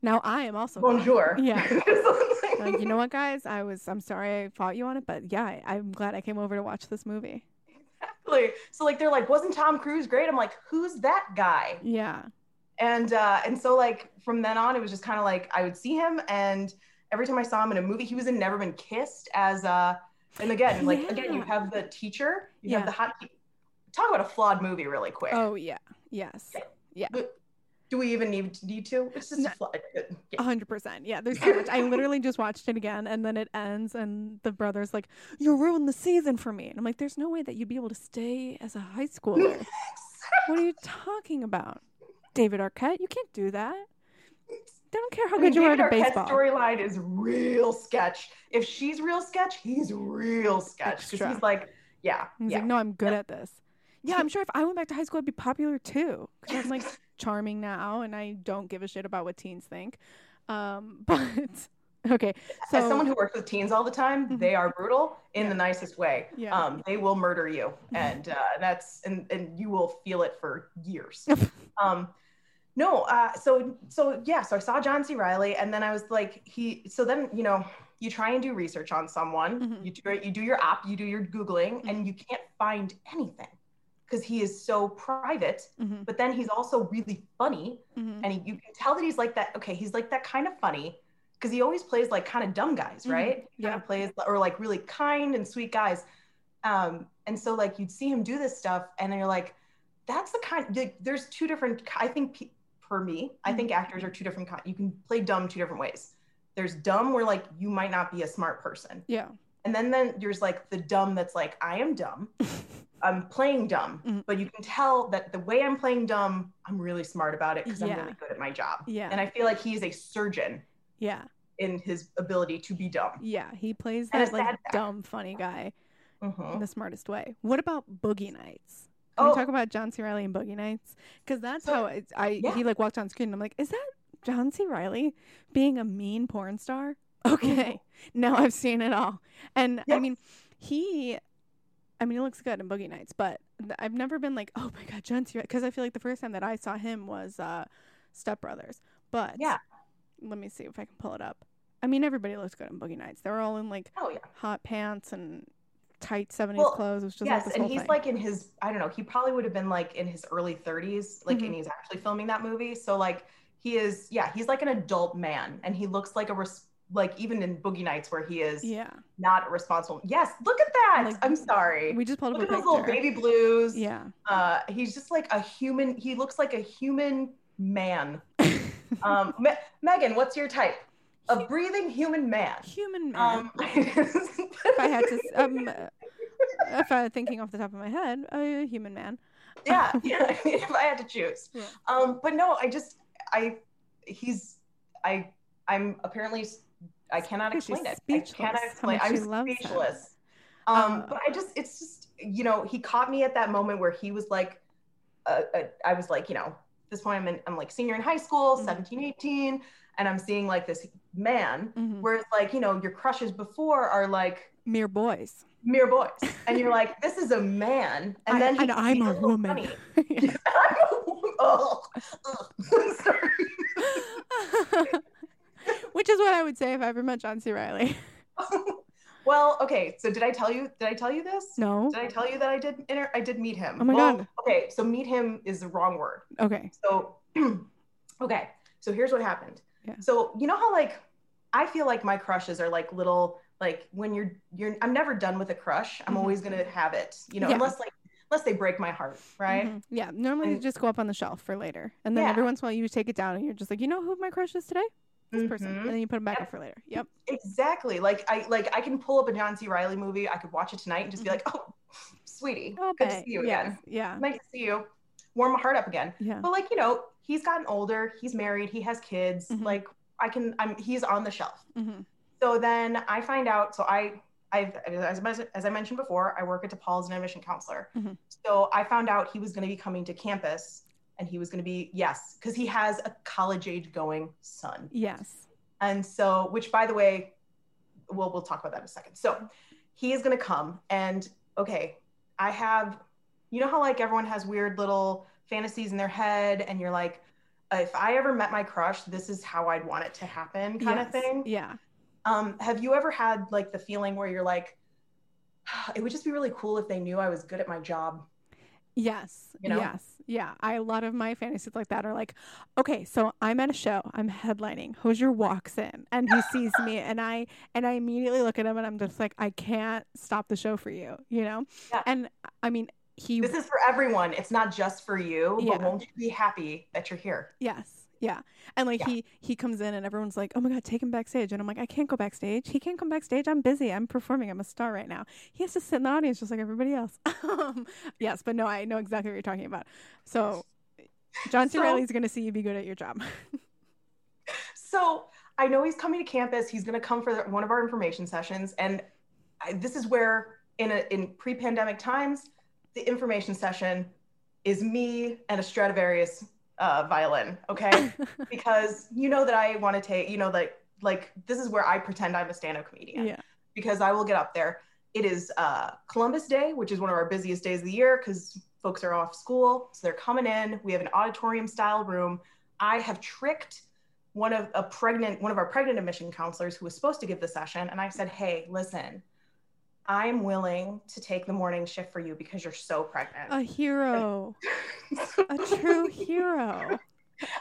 Now I am also gone. bonjour. [laughs] Yeah. [laughs] Like, you know what, guys? I was. I'm sorry I fought you on it, but yeah, I, I'm glad I came over to watch this movie. Exactly. So like they're like, wasn't Tom Cruise great? I'm like, who's that guy? Yeah. and uh and so like from then on it was just kind of like i would see him and every time i saw him in a movie he was in never been kissed as uh and again like again you have the teacher you Yeah. have the hot talk about a flawed movie really quick Oh yeah. Yes. the, Do we even need to, need to? It's just No. a fly. A hundred percent. Yeah, there's so much. I literally just watched it again, and then it ends, and the brother's like, "You ruined the season for me," and I'm like, "There's no way that you'd be able to stay as a high schooler. [laughs] what are you talking about, David Arquette? You can't do that. They don't care how I mean, good you are at Arquette's baseball." storyline is real sketch. If she's real sketch, he's real sketch because he's like, yeah, He's yeah. like, "No, I'm good at this." Yeah, I'm sure if I went back to high school, I'd be popular too, because I'm like [laughs] charming now, and I don't give a shit about what teens think. Um, [laughs] but okay, so As someone who works with teens all the time, Mhm. they are brutal in Yeah. the nicest way. Yeah. Um, they will murder you, [laughs] and uh, that's and and you will feel it for years. um, no, uh, so so yeah, so I saw John C. Reilly, and then I was like, he. So then you know, you try and do research on someone. Mhm. You do you do your app, you do your googling, and you can't find anything because he is so private. Mhm, But then he's also really funny, mhm. and he, you can tell that he's like that. Okay, he's like that kind of funny because he always plays like kind of dumb guys, Mhm, right? He yeah. Plays or like really kind and sweet guys. Um, and so like you'd see him do this stuff, and then you're like, that's the kind. Like, there's two different. I think for me, I think actors are two different. Kind. You can play dumb two different ways. There's dumb where like you might not be a smart person, yeah, and then then there's like the dumb that's like I am dumb. [laughs] I'm playing dumb, Mhm. but you can tell that the way I'm playing dumb, I'm really smart about it because Yeah. I'm really good at my job. Yeah. And I feel like he's a surgeon yeah, in his ability to be dumb. yeah. He plays that like dumb, funny guy in Mhm. the smartest way. What about Boogie Nights? Can Oh. we talk about John C. Reilly and Boogie Nights? Because that's So- how it's, I yeah. he like walked on screen. and I'm like, is that John C. Reilly being a mean porn star? [laughs] Okay, now I've seen it all. And I mean, he, I mean, he looks good in Boogie Nights, but th- I've never been like, oh my god, John C. Because I feel like the first time that I saw him was uh, Step Brothers. But Yeah. let me see if I can pull it up. I mean, everybody looks good in Boogie Nights. They're all in like Oh yeah. hot pants and tight 70s Well, clothes. It was just like yes, this and he's thing. like in his I don't know, he probably would have been like in his early 30s, like Mhm. and he's actually filming that movie. So like he is yeah, he's like an adult man and he looks like a res- like even in Boogie Nights where he is yeah. not responsible. Yes, look at that. Like, I'm sorry. We just pulled up Look a at those little baby blues. Yeah. Uh, he's just like a human. He looks like a human man. [laughs] Um, Me- Megan, what's your type? A breathing human man. Human man. Um, [laughs] if I had to, um, uh, if I'm thinking off the top of my head, a human man. yeah, [laughs] [laughs] yeah. if I had to choose. Yeah. Um, but no, I just, I, he's, I, I'm apparently, I cannot explain it. I speechless cannot explain. I'm she loves him. speechless. Um, Uh, but I just, it's just, you know, he caught me at that moment where he was like, uh, uh, I was like, you know, this point I'm in, I'm like senior in high school, Mhm. 17, 18, and I'm seeing like this man. Mhm. Whereas like, you know, your crushes before are like Mere boys. mere boys. And you're like, this is a man. And I- then and [laughs] [laughs] I'm a woman. Yeah. I'm a woman. Oh. Sorry. [laughs] Which is what I would say if I ever met John C. Reilly. well, okay. So did I tell you? Did I tell you this? No. Did I tell you that I did? Inter- I did meet him. Oh my Well, God. Okay, so meet him is the wrong word. Okay. So, [clears throat] okay. So here's what happened. Yeah. So you know how like I feel like my crushes are like little like when you're you're I'm never done with a crush. I'm Mhm. always gonna have it. You know, Yeah. unless like unless they break my heart, right? Mhm. Yeah. Normally they And- just go up on the shelf for later. And then Yeah. every once in a while you take it down and you're just like, you know who my crush is today? This person. Mhm. And then you put them back up for later. Yep. Exactly. Like I like I can pull up a John C. Reilly movie. I could watch it tonight and just be Mhm. like, oh, sweetie, Oh, good to see you yes. again. Yeah. Nice to see you. Warm my heart up again. Yeah. But like you know, he's gotten older. He's married. He has kids. Mhm. Like I can. I'm. He's on the shelf. hmm So then I find out. So I. I've, as, as I mentioned before, I work at DePaul as an admission counselor. Mhm. So I found out he was going to be coming to campus and he was going to be, yes, because he has a college age going son. Yes. And so, which by the way, we'll, we'll talk about that in a second. So he is going to come and okay, I have, you know how like everyone has weird little fantasies in their head and you're like, if I ever met my crush, this is how I'd want it to happen kind of thing. Yeah. Um, have you ever had like the feeling where you're like, [sighs] it would just be really cool if they knew I was good at my job? Yes. You know? Yes. Yeah. I a lot of my fantasies like that are like, okay, so I'm at a show, I'm headlining. Hozier walks in and he sees me and I and I immediately look at him and I'm just like, I can't stop the show for you, you know? Yeah. And I mean, he This is for everyone. It's not just for you, yeah. but won't you be happy that you're here? Yes. Yeah. And like Yeah. he he comes in and everyone's like, "Oh my god, take him backstage." And I'm like, "I can't go backstage. He can't come backstage. I'm busy. I'm performing. I'm a star right now." He has to sit in the audience just like everybody else. [laughs] um, yes, but no, I know exactly what you're talking about. So John C. So- Reilly's going to see you be good at your job. [laughs] So I know he's coming to campus. He's going to come for the- one of our information sessions, and I, this is where, in a, in pre-pandemic times, the information session is me and a Stradivarius uh, violin. Okay, [laughs] because you know that I want to take, you know, like like this is where I pretend I'm a stand-up comedian. yeah. because I will get up there. It is uh, Columbus Day, which is one of our busiest days of the year because folks are off school. So they're coming in. We have an auditorium style room. I have tricked one of a pregnant, one of our pregnant admission counselors who was supposed to give the session. And I said, Hey, listen, I'm willing to take the morning shift for you because you're so pregnant. A hero. a true [laughs] hero.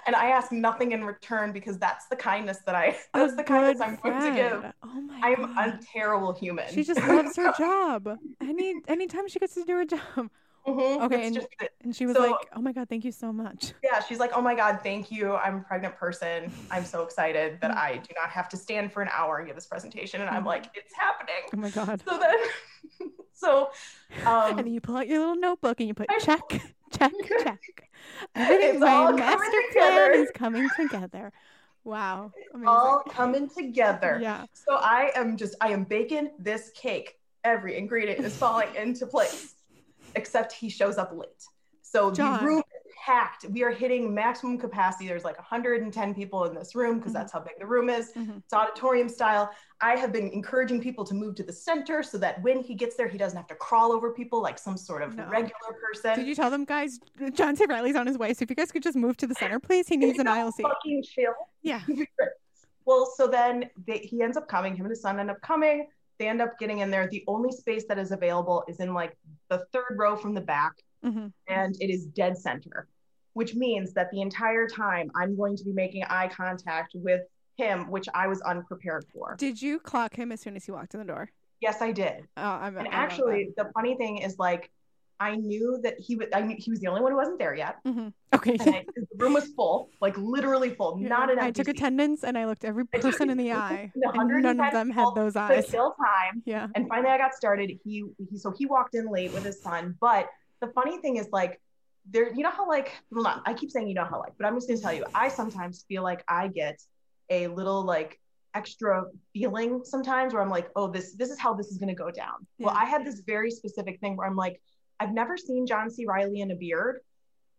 and I ask nothing in return because that's the kindness that I that's the kindness I'm going to give. Oh my I'm god. a terrible human. she just [laughs] loves her job. Any anytime she gets to do her job. Mhm. Okay, and- And she was So- like, "Oh my god, thank you so much." [laughs] yeah, she's like, oh my God, thank you. I'm a pregnant person. I'm so excited that. I do not have to stand for an hour and give this presentation. And I'm like, it's happening. Oh my god. So then, [laughs] so, and then um, you pull out your little notebook and you put I- check, [laughs] check, check. Everything, It's my all master coming plan together. is coming together. Wow. Amazing. all coming together. yeah. So I am just, I am baking this cake. Every ingredient is falling into place, except he shows up late. So John. the room is packed. We are hitting maximum capacity. There's like 110 people in this room because Mhm. that's how big the room is. Mhm. It's auditorium style. I have been encouraging people to move to the center so that when he gets there, he doesn't have to crawl over people like some sort of No. regular person. Did you tell them, guys? John C. Reilly's on his way. So if you guys could just move to the center, please. He needs an aisle seat. fucking chill? Yeah. [laughs] Well, so then they, he ends up coming. Him and his son end up coming. End up getting in there. The only space that is available is in like the third row from the back, hmm and it is dead center, which means that the entire time I'm going to be making eye contact with him, which I was unprepared for. Did you clock him as soon as he walked in the door? Yes, I did. Oh, I'm, And I love actually, the funny thing is like, I knew that he was. I knew he was the only one who wasn't there yet. Mhm. Okay. I, the room was full, like literally full, Yeah. not an I took attendance and I looked every person in the eye, and none of them had those to eyes. Still time. Yeah. And finally, I got started. He, he, so he walked in late with his son. But the funny thing is, like, there, you know how, like, well, not, I keep saying you know how, like, but I'm just gonna tell you, I sometimes feel like I get a little like extra feeling sometimes where I'm like, oh, this, this is how this is gonna go down. Well, I had this very specific thing where I'm like, I've never seen John C. Reilly in a beard,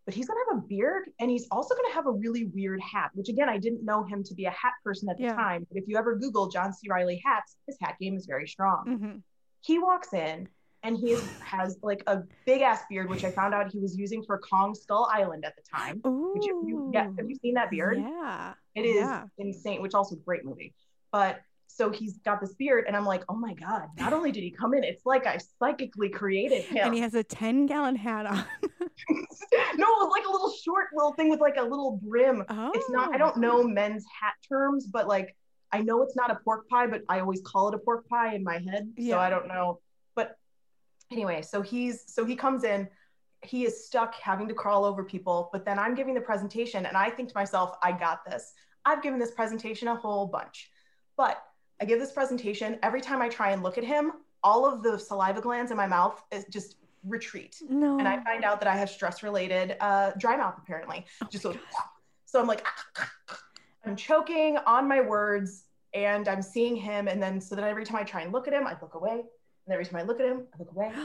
but he's gonna have a beard and he's also gonna have a really weird hat, which again, I didn't know him to be a hat person at the Yeah. time. But if you ever Google John C. Reilly hats, his hat game is very strong hmm he walks in and he is, has like a big ass beard, which I found out he was using for Kong Skull Island at the time. Ooh. Which you, yeah, have you seen that beard? Yeah. It is yeah. insane, which also a great movie. But so he's got this beard, and I'm like, oh my god! Not [sighs] only did he come in, it's like I psychically created him. And he has a 10 gallon hat on. [laughs] no, it was like a little short little thing with like a little brim. oh. It's not. I don't know oh. men's hat terms, but like I know it's not a pork pie, but I always call it a pork pie in my head. Yeah. So I don't know. But anyway, so he's so he comes in. He is stuck having to crawl over people, but then I'm giving the presentation, and I think to myself, I got this. I've given this presentation a whole bunch, but I give this presentation. Every time I try and look at him, all of the saliva glands in my mouth is just retreat No. and I find out that I have stress related uh, dry mouth apparently. Oh Just God. so I'm like, I'm choking on my words and I'm seeing him. And then, so then every time I try and look at him, I look away. And every time I look at him, I look away. [gasps]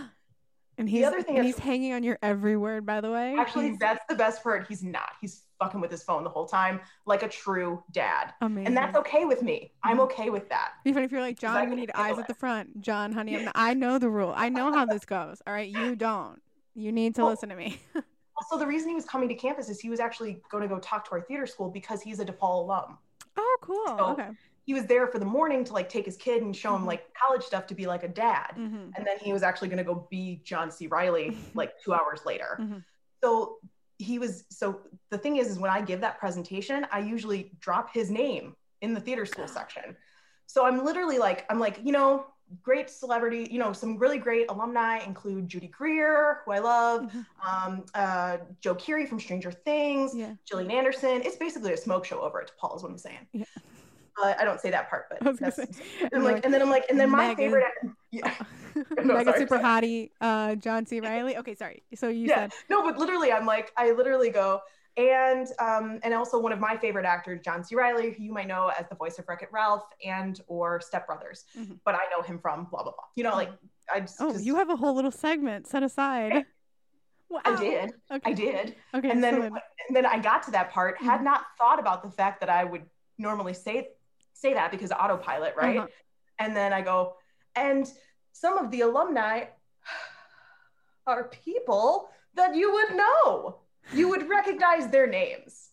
And he's, other thing he's hanging on your every word, by the way. Actually, He's that's the best part. He's not. He's fucking with his phone the whole time, like a true dad. amazing. And that's okay with me. I'm okay with that. Even if you're like, John, we need eyes it." at the front. John, honey, I'm [laughs] I know the rule. I know how this goes. All right. You don't. You need to Well, listen to me. [laughs] Also, the reason he was coming to campus is he was actually going to go talk to our theater school because he's a DePaul alum. oh, cool. So- okay. He was there for the morning to like take his kid and show him Mhm. like college stuff to be like a dad. hmm and then he was actually going to go be John C. Reilly [laughs] like two hours later. Mhm. So he was. So the thing is, is when I give that presentation, I usually drop his name in the theater school section. so I'm literally like, I'm like, you know, great celebrity, you know, some really great alumni include Judy Greer, who I love, Mhm. um, uh, Joe Keery from Stranger Things, Yeah. Gillian Anderson. It's basically a smoke show over at DePaul, is what I'm saying. Yeah. Uh, I don't say that part, but I was gonna that's, say. [laughs] I'm like, and then I'm like, and then my Megan. favorite, [laughs] yeah, [laughs] No, Mega sorry, super sorry. hottie, uh, John C. Reilly. Okay, sorry. So you yeah, said no, but literally, I'm like, I literally go, and um, and also one of my favorite actors, John C. Reilly, who you might know as the voice of Wreck It Ralph and or Step Brothers, Mhm. but I know him from blah blah blah. You know, like I just, Oh, just- you have a whole little segment set aside. Wow. I did, Okay. I did, Okay. and then so and then I got to that part, had Mhm. not thought about the fact that I would normally say say that because autopilot, right? Uh-huh. And then I go, and some of the alumni [sighs] are people that you would know. You would recognize their names.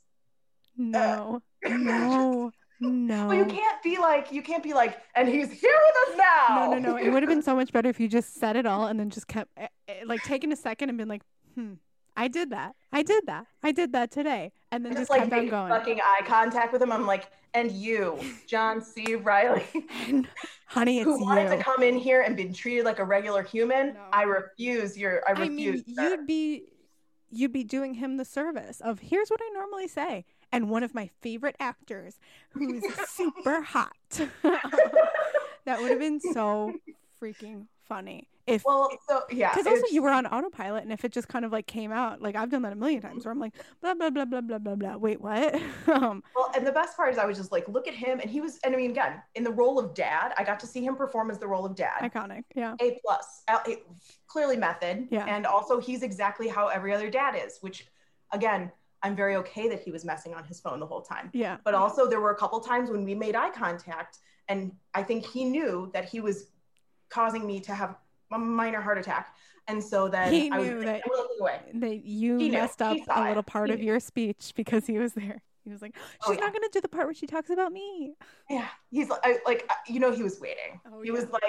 no, [laughs] no, no. But you can't be like, you can't be like, and he's here with us now. No, no, no. It would have been [laughs] so much better if you just said it all and then just kept eh, eh, like taking a second and been like, hmm, I did that. I did that. I did that today. And then just just like kept going. fucking eye contact with him. I'm like, and you, John C. Reilly, [laughs] And, honey, it's who wanted to come in here and been treated like a regular human. No. I refuse your, I I refuse. mean, sir. you'd be you'd be doing him the service of here's what I normally say. And one of my favorite actors who's super hot. [laughs] that would have been so freaking funny. If well, so yeah. because also you were on autopilot and if it just kind of like came out like i've done that a million times where i'm like blah blah blah blah blah blah blah wait what [laughs] um Well, and the best part is I was just like, look at him, and he was, and I mean, again, in the role of dad, I got to see him perform as the role of dad. iconic yeah A plus, A- clearly method, Yeah. and also he's exactly how every other dad is. Which, again, I'm very okay that he was messing on his phone the whole time. yeah But also, there were a couple times when we made eye contact, and I think he knew that he was causing me to have a minor heart attack, and so then He I knew like, that- away. that you He knew. messed up a little it. part He of knew. your speech because he was there he was like Oh, she's yeah. not gonna do the part where she talks about me Yeah, he's like, I, like uh, you know, he was waiting. Oh, he yeah. was like,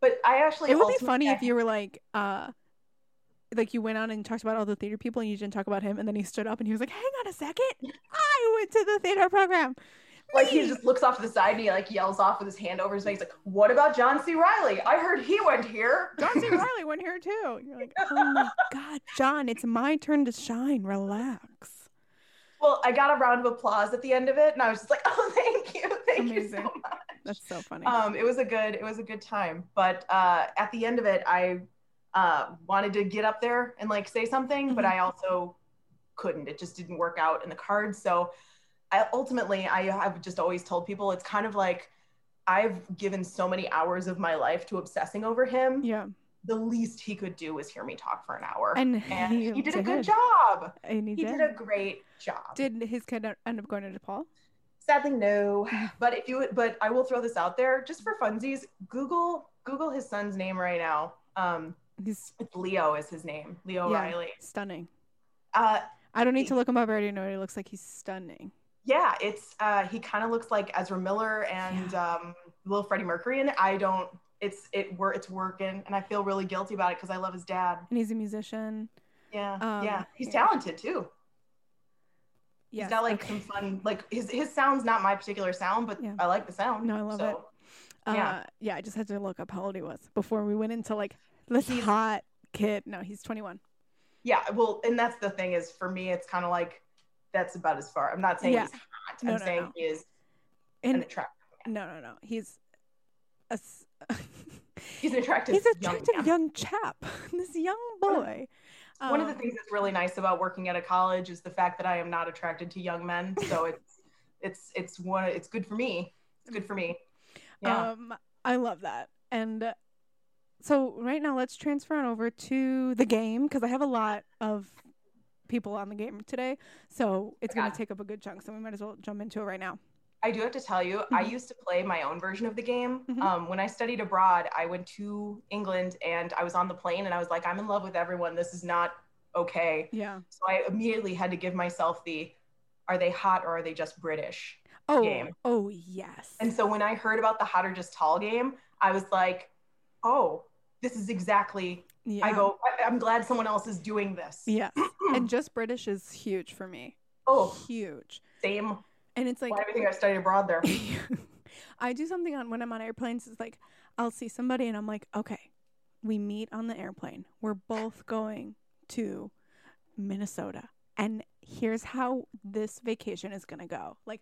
but I actually it would be funny if you were like uh like you went on and talked about all the theater people and you didn't talk about him and then he stood up and he was like hang on a second i went to the theater program like he just looks off to the side and he like yells off with his hand over his face like what about john c reilly i heard he went here John C. Reilly went here too. You're like, oh my [laughs] god, John, it's my turn to shine. Relax. well i got a round of applause at the end of it and i was just like [laughs] oh thank you thank you Amazing. so much That's so funny. um it was a good it was a good time but uh at the end of it i uh wanted to get up there and like say something but Mhm. i also couldn't it just didn't work out in the cards so i ultimately i have just always told people it's kind of like i've given so many hours of my life to obsessing over him yeah, the least he could do was hear me talk for an hour and, and he, he, did a good job And he, he did. did a great job Did his kid end up going to DePaul? sadly no [sighs] but if you but i will throw this out there just for funsies google google his son's name right now um He's leo is his name leo Yeah. riley stunning. uh I don't need to look him up. I already know what he looks like. He's stunning. Yeah it's uh he kind of looks like ezra miller and um little freddie mercury and i don't it's it wor- it's working and i feel really guilty about it because i love his dad And he's a musician. yeah Um, yeah he's yeah. talented too Yeah, he's got like okay. some fun like his his sound's not my particular sound but Yeah. i like the sound No, I love so. it. Uh, yeah. yeah. I just had to look up how old he was before we went into like this He's- hot kid. No, he's 21. yeah well and that's the thing is for me it's kind of like that's about as far i'm not saying Yeah. he's hot No, i'm no, saying no. he is an And attractive no, no, no. He's a. [laughs] he's an attractive He's an young attractive man. young chap. [laughs] this young boy. one of the Um, things that's really nice about working at a college is the fact that i am not attracted to young men [laughs] so it's it's it's one it's good for me it's good for me yeah Um, I love that. And uh, so right now, let's transfer on over to the game because I have a lot of people on the game today. So it's going to take up a good chunk. So we might as well jump into it right now. I do have to tell you, I Mhm. used to play my own version of the game. Mhm. Um, when I studied abroad, I went to England and I was on the plane and I was like, I'm in love with everyone. This is not okay. Yeah. So I immediately had to give myself the are they hot or are they just British? Oh, Game. oh yes. And so when I heard about the hot or just tall game, I was like, oh, this is exactly, yeah. I go, I, I'm glad someone else is doing this. Yeah. [clears throat] and just British is huge for me. oh, Huge. same. And it's like Why do we I studied abroad there? [laughs] I do something on when I'm on airplanes. It's like I'll see somebody and I'm like, okay, we meet on the airplane. We're both going to Minnesota, and here's how this vacation is gonna go. Like,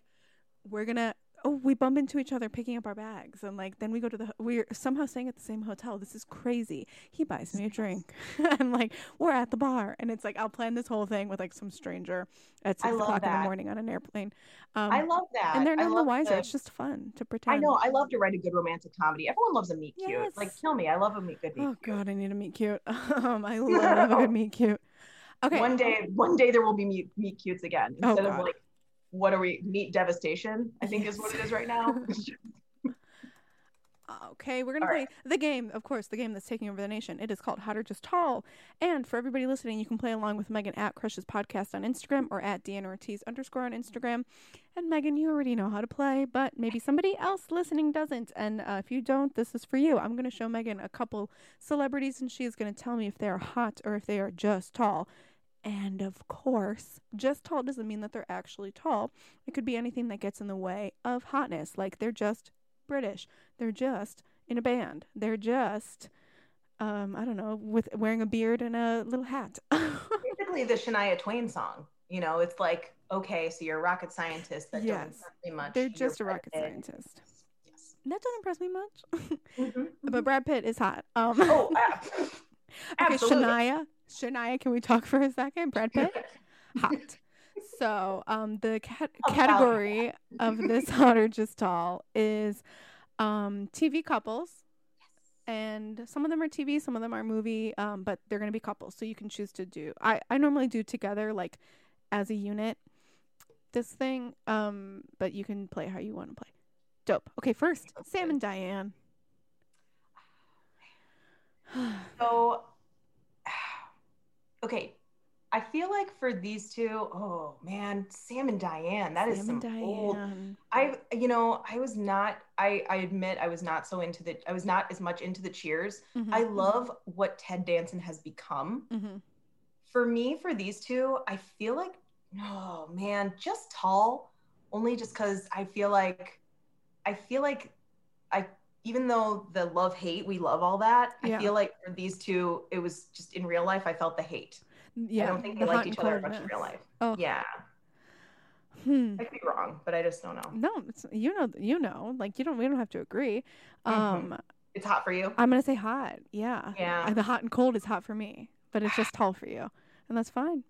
we're gonna oh, we bump into each other picking up our bags, and like then we go to the we're somehow staying at the same hotel. This is crazy. He buys me a drink, [laughs] and like we're at the bar, and it's like I'll plan this whole thing with like some stranger at six o'clock in the morning on an airplane. Um, I love that. and they're none the wiser. the- It's just fun to pretend. I know. I love to write a good romantic comedy. Everyone loves a meet cute. Yes. Like kill me. I love a meet good meet Oh cute. God, I need a meet cute. [laughs] Um, I [laughs] love a good meet cute. Okay. One day, one day there will be meet meet cutes again Oh, instead of like, what are we? Meet devastation. I think is what it is right now. [laughs] Okay, we're gonna All play right. the game, of course, the game that's taking over the nation. It is called Hot or Just Tall. And for everybody listening, you can play along with Megan at Crushes Podcast on Instagram or at Deanna Ortiz underscore on Instagram. And Megan, you already know how to play, but maybe somebody else listening doesn't. And uh, if you don't, this is for you. I'm gonna show Megan a couple celebrities, and she is gonna tell me if they are hot or if they are just tall. And of course, just tall doesn't mean that they're actually tall. It could be anything that gets in the way of hotness, like they're just British. They're just in a band. They're just, um, I don't know, with wearing a beard and a little hat. [laughs] Basically, the Shania Twain song. You know, it's like, okay, so you're a rocket scientist that Yes. don't impress me much. They're You're just a rocket scientist. Yes. That doesn't impress me much. [laughs] Mhm, but mhm. Brad Pitt is hot. Um, oh, [laughs] uh, okay, absolutely. Shania. Shania, can we talk for a second? Brad Pitt, [laughs] hot. So, um, the cat- About category of [laughs] this hot or just tall is um, TV couples. And some of them are TV, some of them are movie, um, but they're going to be couples. So you can choose to do. I, I normally do together, like as a unit, this thing. Um, but you can play how you want to play. Dope. Okay, first, Sam and Diane. So, okay, I feel like for these two, oh man, Sam and Diane, that is Sam some and old. Diane. I, you know, I was not. I, I admit, I was not so into the. I was not as much into the Cheers. Mhm, I love what Ted Danson has become. mhm. For me, for these two, I feel like, oh man, just tall. Only just because I feel like, I feel like, I even though the love hate, we love all that. Yeah. I feel like for these two, it was just in real life. I felt the hate. Yeah, I don't think they hot liked each other much in real life. Oh. Yeah, Hmm. I could be wrong, but I just don't know. No, it's, you know, you know, like you don't. We don't have to agree. Mhm. Um, It's hot for you. I'm gonna say hot. Yeah. Yeah. The hot and cold is hot for me, but it's just tall for you, and that's fine.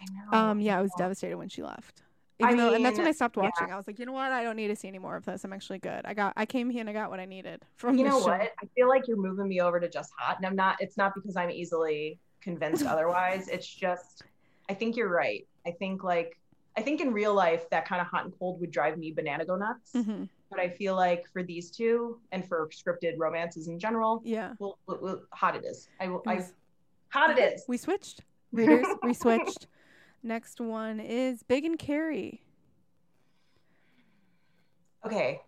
I know. Um, yeah, I was devastated when she left. I Even though, and that's when I mean, stopped yeah. watching. I was like, you know what? I don't need to see any more of this. I'm actually good. I got, I came here and I got what I needed from You know show. what? I feel like you're moving me over to just hot, and I'm not. It's not because I'm easily convinced [laughs] otherwise. It's just, I think you're right. I think like, I think in real life that kind of hot and cold would drive me banana go nuts. hmm But I feel like for these two and for scripted romances in general, Yeah. well, well, well, hot it is. I will. I hot it is. We switched. [laughs] Readers, we switched. Next one is Big and Carrie. Okay.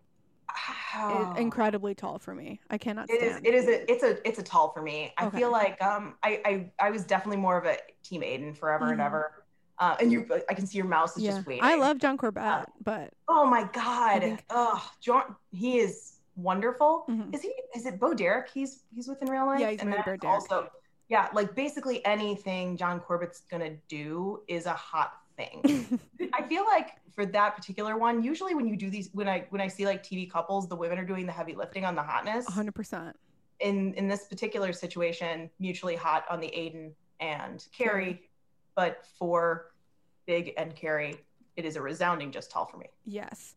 It- incredibly tall for me. I cannot It is. stand. It is. A, it's a. It's a tall for me. I Okay. feel like um. I, I. I was definitely more of a team Aidan forever and Mhm. ever. Uh, and you. I can see your mouse is yeah. just waiting. I love John Corbett, but Oh my god. think- Oh, John. He is wonderful. mhm. Is he? Is it Bo Derek? He's he's with in real life. Yeah, he's And married to Bo Derek. Also, yeah, like basically anything John Corbett's gonna do is a hot thing. [laughs] I feel like for that particular one, usually when you do these, when I when I see like TV couples, the women are doing the heavy lifting on the hotness. 100%. In in this particular situation, mutually hot on the Aidan and Carrie, but for Big and Carrie, it is a resounding just tall for me. Yes.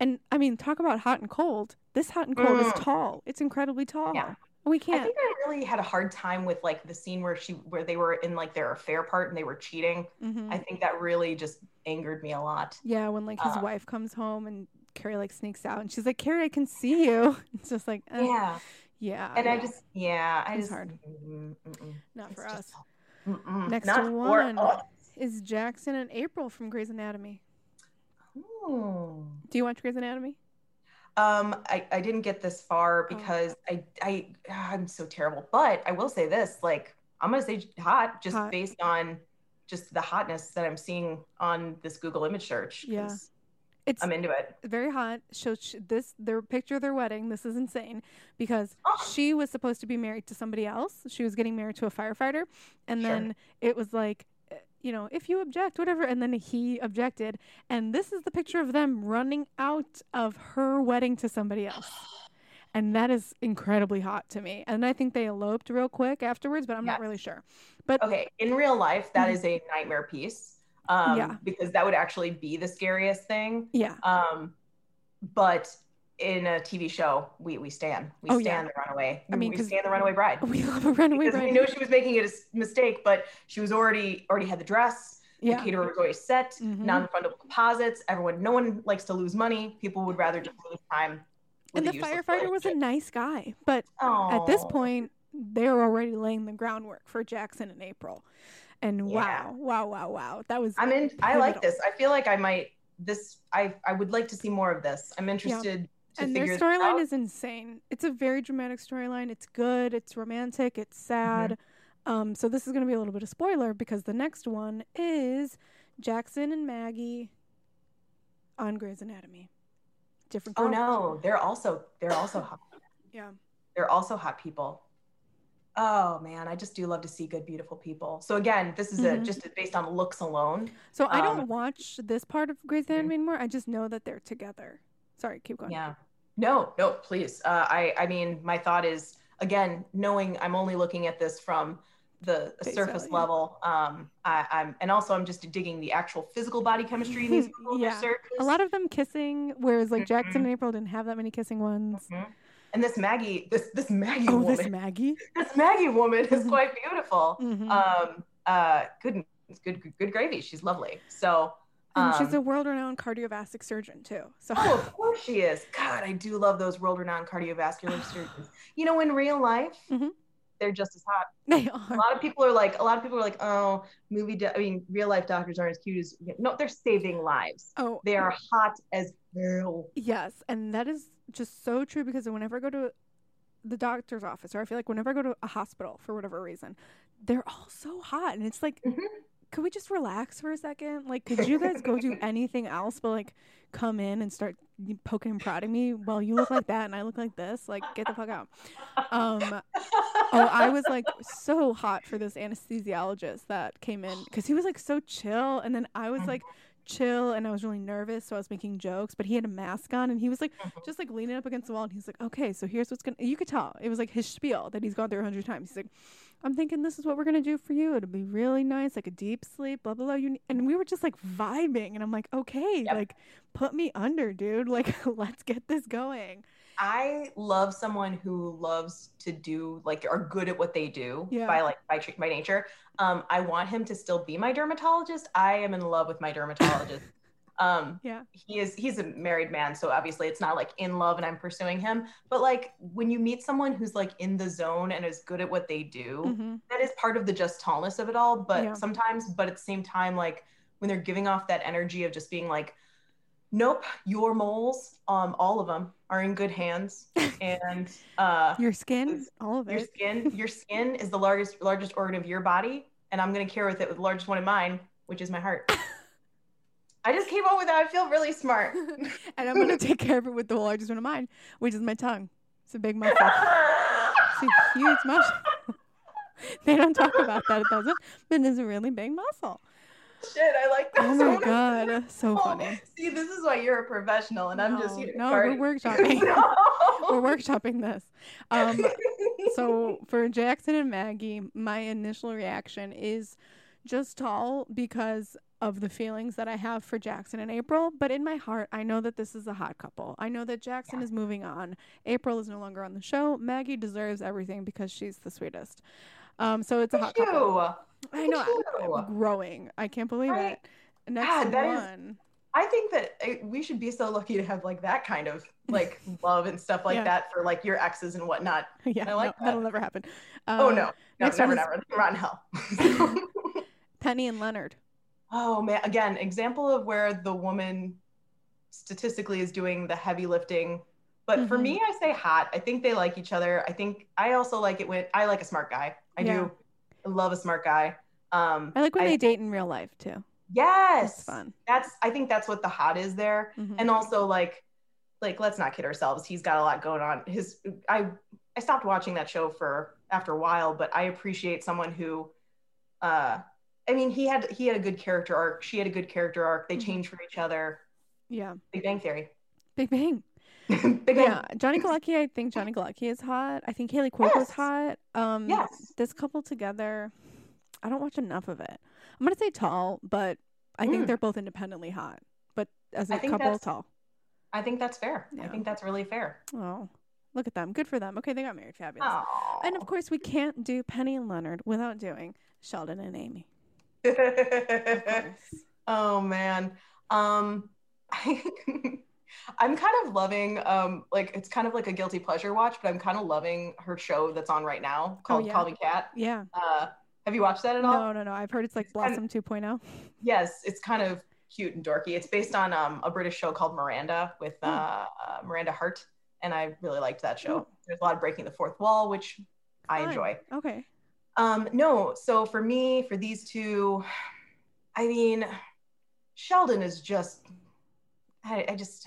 And I mean, talk about hot and cold. This hot and cold is Mm. tall. It's incredibly tall. Yeah. We I can't. think I really had a hard time with like the scene where she where they were in like their affair part and they were cheating. Mhm. I think that really just angered me a lot. yeah, when like his uh, wife comes home and Carrie like sneaks out and she's like, Carrie, I can see you. [laughs] It's just like, eh, Yeah. yeah. And I just yeah, I It's just hard. mm, mm, mm. not for us. mm-mm. Next Not one. Is Jackson and April from Grey's Anatomy? Ooh. Do you watch Grey's Anatomy? Um, I, I didn't get this far Oh. because I I I'm so terrible. But I will say this, like I'm gonna say hot just Hot. based on just the hotness that I'm seeing on this Google image search. Yeah. It's I'm into it. very hot. So sh- this their picture of their wedding. This is insane because Oh. she was supposed to be married to somebody else. She was getting married to a firefighter, and Sure. then it was like, you know, if you object, whatever. And then he objected, and this is the picture of them running out of her wedding to somebody else. [gasps] And that is incredibly hot to me. And I think they eloped real quick afterwards, but I'm not really sure. But Okay, in real life, that is a nightmare piece. Um, Yeah. because that would actually be the scariest thing. yeah, Um, but in a TV show, we we stand, we Oh, yeah. stand the runaway. I mean, we stand the runaway bride. [laughs] we love a runaway Because we bride. know she was making a mistake, but she was already already had the dress. Yeah. The caterer was already set. Mhm. Non-refundable deposits. Everyone, no one likes to lose money. People would rather just lose time. And the firefighter was a nice guy, but at this point they're already laying the groundwork for Jackson in April. And Yeah. wow, wow, wow, wow. That was I'm in. I like this. I feel like I might. This. I. I would like to see more of this. I'm interested to and their storyline is insane. It's a very dramatic storyline. It's good, it's romantic, it's sad. Mm-hmm. Um so this is going to be a little bit of spoiler because the next one is Jackson and Maggie on Grey's Anatomy. Different Oh no, they're also they're also hot. [coughs] Yeah. They're also hot people. Oh man, I just do love to see good, beautiful people. So again, this is a, Mhm. just based on looks alone. So I don't Um, watch this part of Grey's Mhm. Anatomy anymore. I just know that they're together. Sorry, keep going. Yeah. No, no, please. Uh, I, I mean, my thought is again, knowing I'm only looking at this from the Face surface value. level. Um, I, I'm, and also I'm just digging the actual physical body chemistry in these [laughs] people Yeah. A lot of them kissing, whereas like Jackson Mhm. and April didn't have that many kissing ones. Mhm. And this Maggie, this this Maggie Oh, woman, this Maggie. [laughs] this Maggie woman is Mhm. quite beautiful. Mhm. Um, uh, good, good, good, gravy. She's lovely. So, um, she's a world-renowned cardiovascular surgeon too. So oh, of course she is. God, I do love those world-renowned cardiovascular [sighs] surgeons. You know, in real life, Mhm. they're just as hot. [laughs] they are. A lot of people are like, a lot of people are like, oh, movie. Do- I mean, real life doctors aren't as cute as. No, they're saving lives. Oh, They are hot as hell. yes, and that is just so true because whenever I go to the doctor's office, or I feel like whenever I go to a hospital for whatever reason, they're all so hot, and it's like, Mhm. Could we just relax for a second? Like, could you guys go do [laughs] anything else but like come in and start poking and prodding me while you look like that and I look like this? Like, get the fuck out. Um, oh, I was like so hot for this anesthesiologist that came in because he was like so chill, and then I was like [laughs] chill and I was really nervous, so I was making jokes, but he had a mask on and he was like [laughs] just like leaning up against the wall, and he's like, "Okay, so here's what's gonna." You could tell it was like his spiel that he's gone through a hundred times. He's like. I'm thinking this is what we're gonna do for you. It'll be really nice, like a deep sleep, blah blah blah. You and we were just like vibing, and I'm like, okay, Yep. like put me under, dude. [laughs] Like let's get this going. I love someone who loves to do like are good at what they do Yeah. by like by, by nature. Um, I want him to still be my dermatologist. I am in love with my dermatologist. [laughs] um, Yeah. he is he's a married man, so obviously it's not like in love and I'm pursuing him. But like when you meet someone who's like in the zone and is good at what they do, hmm that is part of the just tallness of it all. But Yeah. sometimes, but at the same time, like when they're giving off that energy of just being like, nope, your moles, um, all of them are in good hands, [laughs] and uh, Your skin, all of your it. skin, your skin is the largest largest organ of your body, and I'm gonna care with it with the largest one in mine, which is my heart. [laughs] I just came up with that. I feel really smart. [laughs] and I'm gonna take care of it with the largest one of mine, which is my tongue. It's a big muscle. It's a huge muscle. [laughs] they don't talk about that, it doesn't, but it's a really big muscle. Shit, I like that. Oh so my much. god, [laughs] so Oh, funny. See, this is why you're a professional, and I'm just No, here. to no, party. we're workshopping. No. We're workshopping this. Um, so for Jackson and Maggie, my initial reaction is just tall because of the feelings that I have for Jackson and April. But in my heart, I know that this is a hot couple. I know that Jackson Yeah. is moving on. April is no longer on the show. Maggie deserves everything because she's the sweetest. Um, so it's a hot couple. I know. I'm growing. I can't believe Right. it. Next God, that is- one. I think that uh, we should be so lucky to have like that kind of like [laughs] love and stuff like Yeah. that for like your exes and whatnot. [laughs] yeah, I like no, that'll never happen. oh Um, no, no, next never, one is- never. On hell. [laughs] Penny and Leonard. oh man, again, example of where the woman statistically is doing the heavy lifting. But for Mhm. me, I say hot. I think they like each other. I think I also like it when I like a smart guy. I Yeah. do. I love a smart guy. Um, I like when I- they date in real life too. Yes. It's fun. That's I think that's what the hot is there. Mhm. And also like like let's not kid ourselves. He's got a lot going on. His I I stopped watching that show for after a while, but I appreciate someone who uh I mean he had he had a good character arc. She had a good character arc. They Mhm. changed for each other. yeah. Big Bang Theory. Big Bang. [laughs] Big Bang. Yeah, Johnny Galecki. I think Johnny Galecki is hot. I think Kaley Cuoco's Yes. hot. Um, Yes. this couple together, I don't watch enough of it. I'm gonna say tall, but I think Mm. they're both independently hot. But as a I think couple, tall. I think that's fair. I think that's really fair. Oh, look at them. Good for them. Okay, they got married. Fabulous. Oh. And of course, we can't do Penny and Leonard without doing Sheldon and Amy. Of [laughs] oh man. Um [laughs] I'm kind of loving um like it's kind of like a guilty pleasure watch, but I'm kind of loving her show that's on right now called Oh, yeah. Call Me Kat. Yeah. Uh have you watched that at all? No, no, no. I've heard it's like It's kind Blossom 2.0. Yes, it's kind of cute and dorky. It's based on um a British show called Miranda with Oh. uh, uh Miranda Hart and I really liked that show. Oh. There's a lot of breaking the fourth wall, which I enjoy. Okay. Um, no, so for me, for these two, I mean, Sheldon is just, I, I just,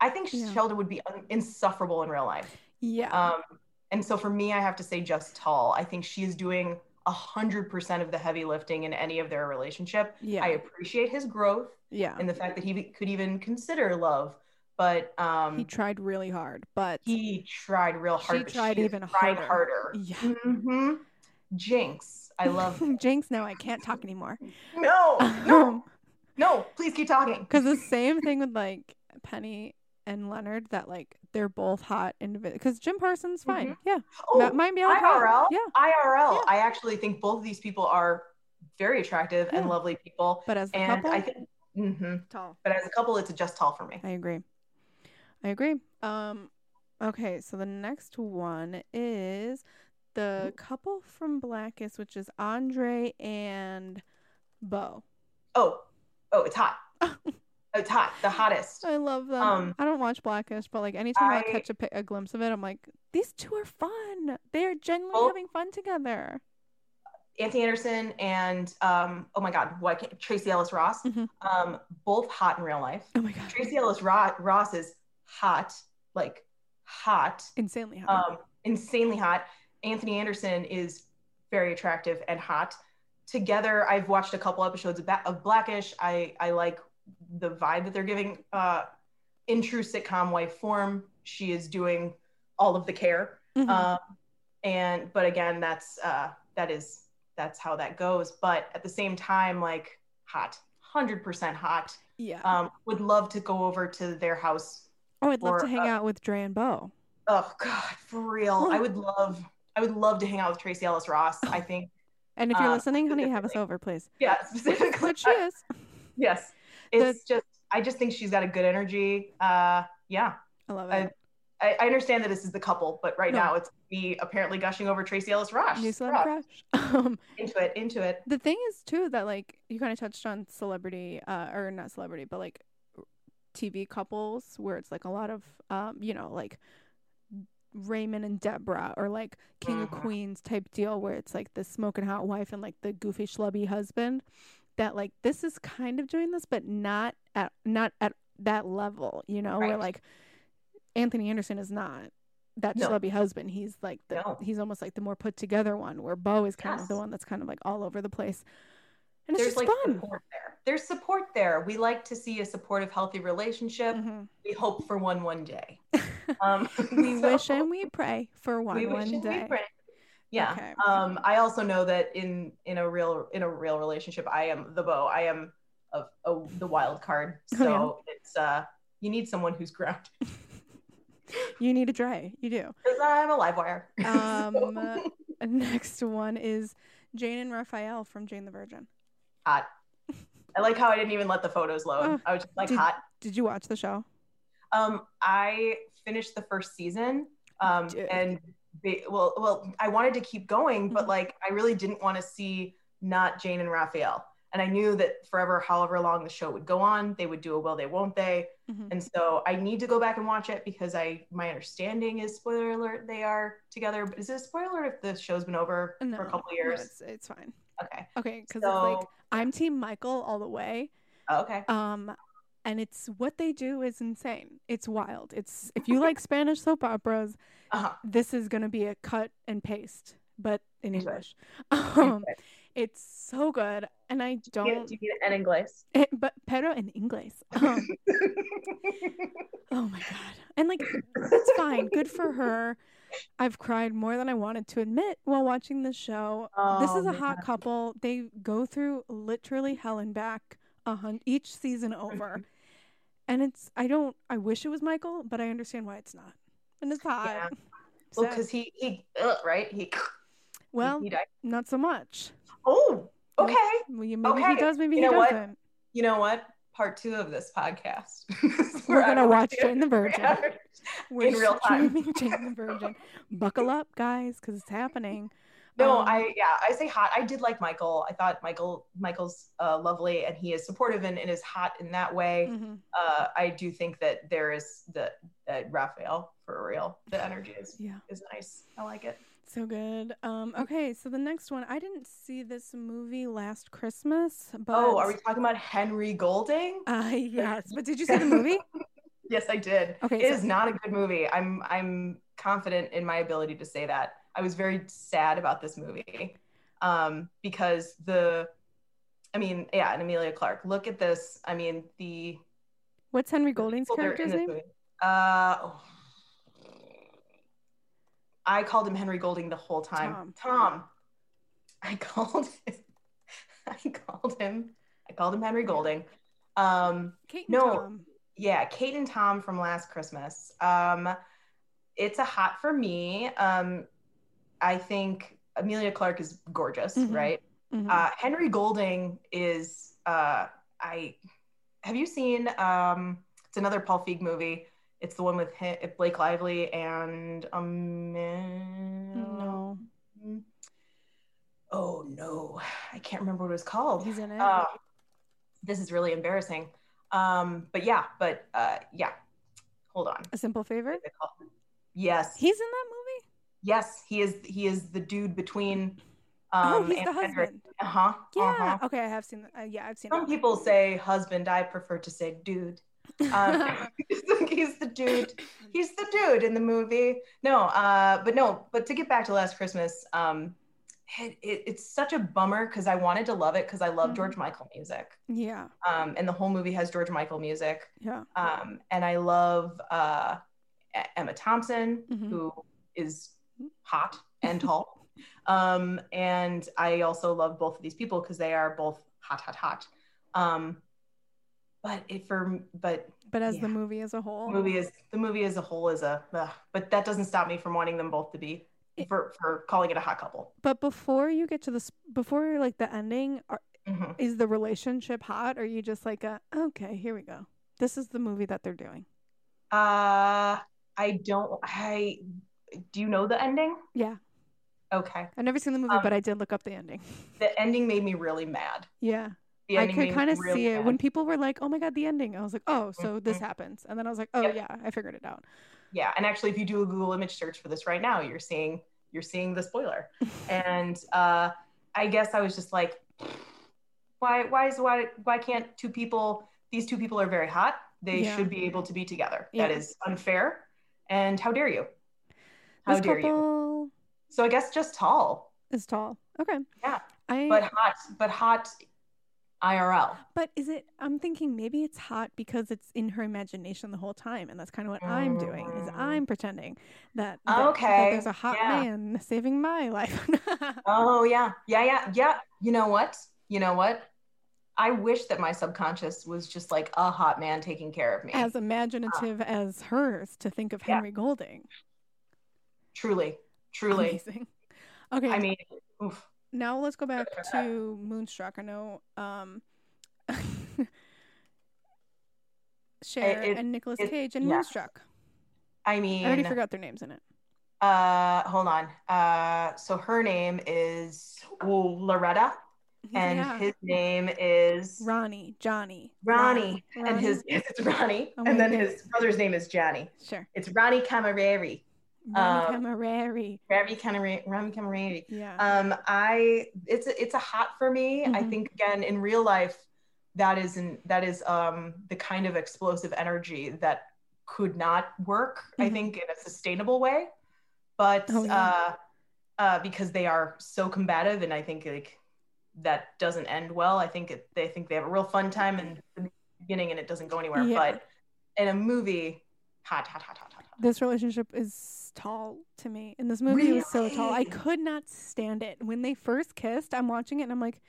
I think Yeah. Sheldon would be insufferable in real life. Yeah. Um, and so for me, I have to say just tall. I think she is doing a hundred percent of the heavy lifting in any of their relationship. yeah. I appreciate his growth yeah. and the fact that he could even consider love, but um, he tried really hard, but he tried real hard. but tried has even tried harder. harder. Yeah. hmm Jinx, I love. [laughs] Jinx. No, I can't talk anymore. [laughs] no, no, Um, no. Please keep talking. Because the same thing with like Penny and Leonard, that like they're both hot individuals. Because Jim Parsons, fine, yeah, Oh, that might be hot. IRL. yeah. IRL. Yeah. I actually think both of these people are very attractive and lovely people. But as the And couple, I think, hmm tall. but as a couple, it's just tall for me. I agree. I agree. Um, okay, so the next one is the couple from Blackish, which is Andre and Bow. Oh, oh, it's hot. oh, [laughs] it's hot. The hottest. I love them. Um, I don't watch Blackish, but like anytime I, I- catch a, a glimpse of it, I'm like, these two are fun. They are genuinely Both- having fun together. Anthony Anderson and um, oh my God, what Tracee Ellis Ross. Mhm. Um, both hot in real life. Oh my god, Tracee Ellis Ro- Ross is hot, like hot. insanely hot. um, insanely hot. Anthony Anderson is very attractive and hot. Together, I've watched a couple episodes of, Ba- of Blackish. I I like the vibe that they're giving. Uh, in true sitcom wife form, she is doing all of the care. Mhm. Um, and but again, that's uh, that is that's how that goes. But at the same time, like hot, hundred percent hot. yeah. Um, would love to go over to their house oh, I'd love to hang uh, out with Dre and Bow. Oh God, for real. I would love I would love to hang out with Tracee Ellis Ross. I think And if you're uh, listening, honey, have us over, please. yeah, specifically. Which she is. Yes. It's just I just think she's got a good energy. Uh yeah. I love it. I, I understand that this is the couple, but right No. now it's me apparently gushing over Tracee Ellis Ross. New celebrity crush. [laughs] Um, Into it, into it. the thing is too that like you kind of touched on celebrity, uh, or not celebrity, but like TV couples where it's like a lot of, um, you know, like Raymond and Deborah or like King of Mhm. Queens type deal where it's like the smoking hot wife and like the goofy schlubby husband. That like this is kind of doing this, but not at not at that level, you know, where Right. like Anthony Anderson is not that No. schlubby husband. He's like the No. he's almost like the more put together one, where Bow is kind of the one that's kind of like all over the place. And it's There's just like fun. support there. There's support there. We like to see a supportive, healthy relationship. Mhm. We hope for one one day. [laughs] Um, [laughs] [laughs] we so- wish and we pray for one we one wish and we day. pray. Yeah. Okay. Um, I also know that in in a real in a real relationship, I am the bow. I am of oh, the wild card. Oh, So it's uh you need someone who's grounded [laughs] You need a Dre. You do. because I'm a live wire. Um, So, next one is Jane and Raphael from Jane the Virgin. hot. I like how I didn't even let the photos load. Oh, I was just like did- hot. Did you watch the show? Um, I finished the first season. Um, and they, well, well, I wanted to keep going, but Mhm. like I really didn't want to see not Jane and Raphael. And I knew that forever, however long the show would go on, they would do a will they, won't they. Mhm. And so I need to go back and watch it because I my understanding is spoiler alert they are together. But is it a spoiler alert if the show's been over No, for a couple no, years? it's, it's fine. Okay. Okay, because So- like I'm Team Michael all the way. Okay. Um, and it's what they do is insane. It's wild. It's if you like [laughs] Spanish soap operas, Uh-huh. this is gonna be a cut and paste, but in. English. Um, it's so good, and I don't. do you need an inglés? eh, but pero in English. [laughs] Um, oh my god! And like, it's fine. Good for her. I've cried more than I wanted to admit while watching the show. this Oh, is a man. hot couple. They go through literally hell and back a hun- each season over. And it's I don't I wish it was Michael, but I understand why it's not. And it's hot. Yeah. Well, because he he ugh, right he Well, he died. not so much. Oh, okay. Well, maybe he Okay. does, maybe You he know what? doesn't. You know what? Part two of this podcast. [laughs] We're gonna watch Jane the Virgin. We're [laughs] In real time. Jane the Virgin. [laughs] Buckle up, guys, because it's happening. No, Um, I yeah, I say hot. I did like Michael. I thought Michael Michael's uh, lovely, and he is supportive and, and is hot in that way. mhm. Uh, I do think that there is the uh, Raphael for real. The energy is Yeah, is nice. I like it. so good. Um, okay, so the next one, I didn't see this movie last Christmas, but Oh, are we talking about Henry Golding? Uh, yes, but did you see the [laughs] movie? Yes, I did. Okay, It so- is not a good movie. I'm I'm confident in my ability to say that. I was very sad about this movie um, because the, I mean, yeah, and Emilia Clarke. Look at this. I mean, the What's Henry Golding's people that are in character's name? movie. Uh, oh. I called him Henry Golding the whole time. Tom. Tom. I called him. [laughs] I called him. I called him Henry Golding. Um, Kate and No. Tom. yeah, Kate and Tom from Last Christmas. Um, it's a hot for me. Um, I think Emilia Clarke is gorgeous, Mhm. right? Mhm. Uh, Henry Golding is. Uh, I have you seen? Um, it's another Paul Feig movie. It's the one with hi Blake Lively and um. no, Oh no, I can't remember what it was called. he's in it. Uh, this is really embarrassing. Um, but yeah, but uh, yeah. Hold on. a simple favor. What is it called? Yes, He's in that movie. Yes, he is. He is the dude between. oh, Um, he's Anne the husband. Uh-huh. Yeah. uh-huh. Okay, I have seen. Uh, yeah, I've seen. Some people say husband. I prefer to say dude. Um, [laughs] [laughs] he's the dude. He's the dude in the movie. No, uh, but no, but to get back to Last Christmas, um, it, it, it's such a bummer because I wanted to love it because I love Mhm. George Michael music. yeah, Um, and the whole movie has George Michael music. yeah. Um, and I love uh, Emma Thompson, Mhm. who is hot and [laughs] tall. Um, and I also love both of these people because they are both hot, hot, hot. Um, but it for but But as Yeah. the movie as a whole, the movie is the movie as a whole is a ugh, but that doesn't stop me from wanting them both to be It- for for calling it a hot couple. But before you get to this, before like the ending, are, Mhm. is the relationship hot? Or are you just like, a, okay, here we go. This is the movie that they're doing. Uh, I don't. I do you know the ending? Yeah, Okay, I've never seen the movie, Um, but I did look up the ending. the ending made me really mad. Yeah, I could kind of really see it mad. when people were like, "Oh my god, the ending!" I was like, "Oh, so this Mhm. happens," and then I was like, "Oh Yep. yeah, I figured it out." yeah and actually if you do a google image search for this right now you're seeing you're seeing the spoiler [laughs] and uh i guess i was just like why why is why why can't two people these two people are very hot they Yeah. should be able to be together Yeah. that is unfair and how dare you how this dare you so i guess just tall is tall. Okay. Yeah, I but hot but hot irl But is it? I'm thinking maybe it's hot because it's in her imagination the whole time, and that's kind of what I'm doing. Is Mm. I'm pretending that, that, that Okay, there's a hot yeah. man saving my life. [laughs] oh yeah yeah yeah yeah you know what you know what i wish that my subconscious was just like a hot man taking care of me as imaginative as hers to think of Yeah. Henry Golding. Truly truly Amazing. [laughs] Okay, i mean oof. now let's go back [laughs] to Moonstruck. I know um, [laughs] Cher it- and Nicolas it- Cage and yeah. Moonstruck. i mean, I already forgot their names in it. uh hold on uh so her name is ooh, loretta and yeah. his name is Ronnie, Johnny, ronnie and his it's ronnie Oh and then God. his brother's name is johnny Sure. it's ronnie cammareri Rami Um, Camaraderie. Rami Camaraderie. Rami Camaraderie. Yeah. Um, I it's a, it's a hot for me. I Mhm. think again in real life, that is in, that is um the kind of explosive energy that could not work. I Mhm. think in a sustainable way, but Oh, yeah. uh, uh, because they are so combative, and I think like that doesn't end well. I think it, they think they have a real fun time in the beginning, and it doesn't go anywhere. Yeah. But in a movie, hot, hot, hot, hot, hot. This relationship is tall to me. And this movie, it was so tall. I could not stand it. When they first kissed, I'm watching it and I'm like,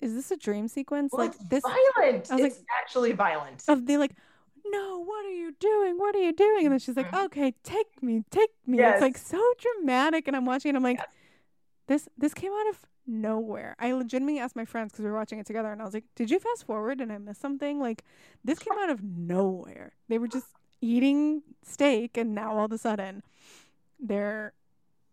is this a dream sequence? Well, like it's this violent. I was it's actually violent. of they like, no, what are you doing? What are you doing? And then she's like, Mhm. okay, take me, take me. Yes. It's like so dramatic. And I'm watching it. I'm like, Yes. this this came out of nowhere. I legitimately asked my friends because we were watching it together, and I was like, did you fast forward and I missed something? Like this came out of nowhere. They were just eating steak, and now all of a sudden, they're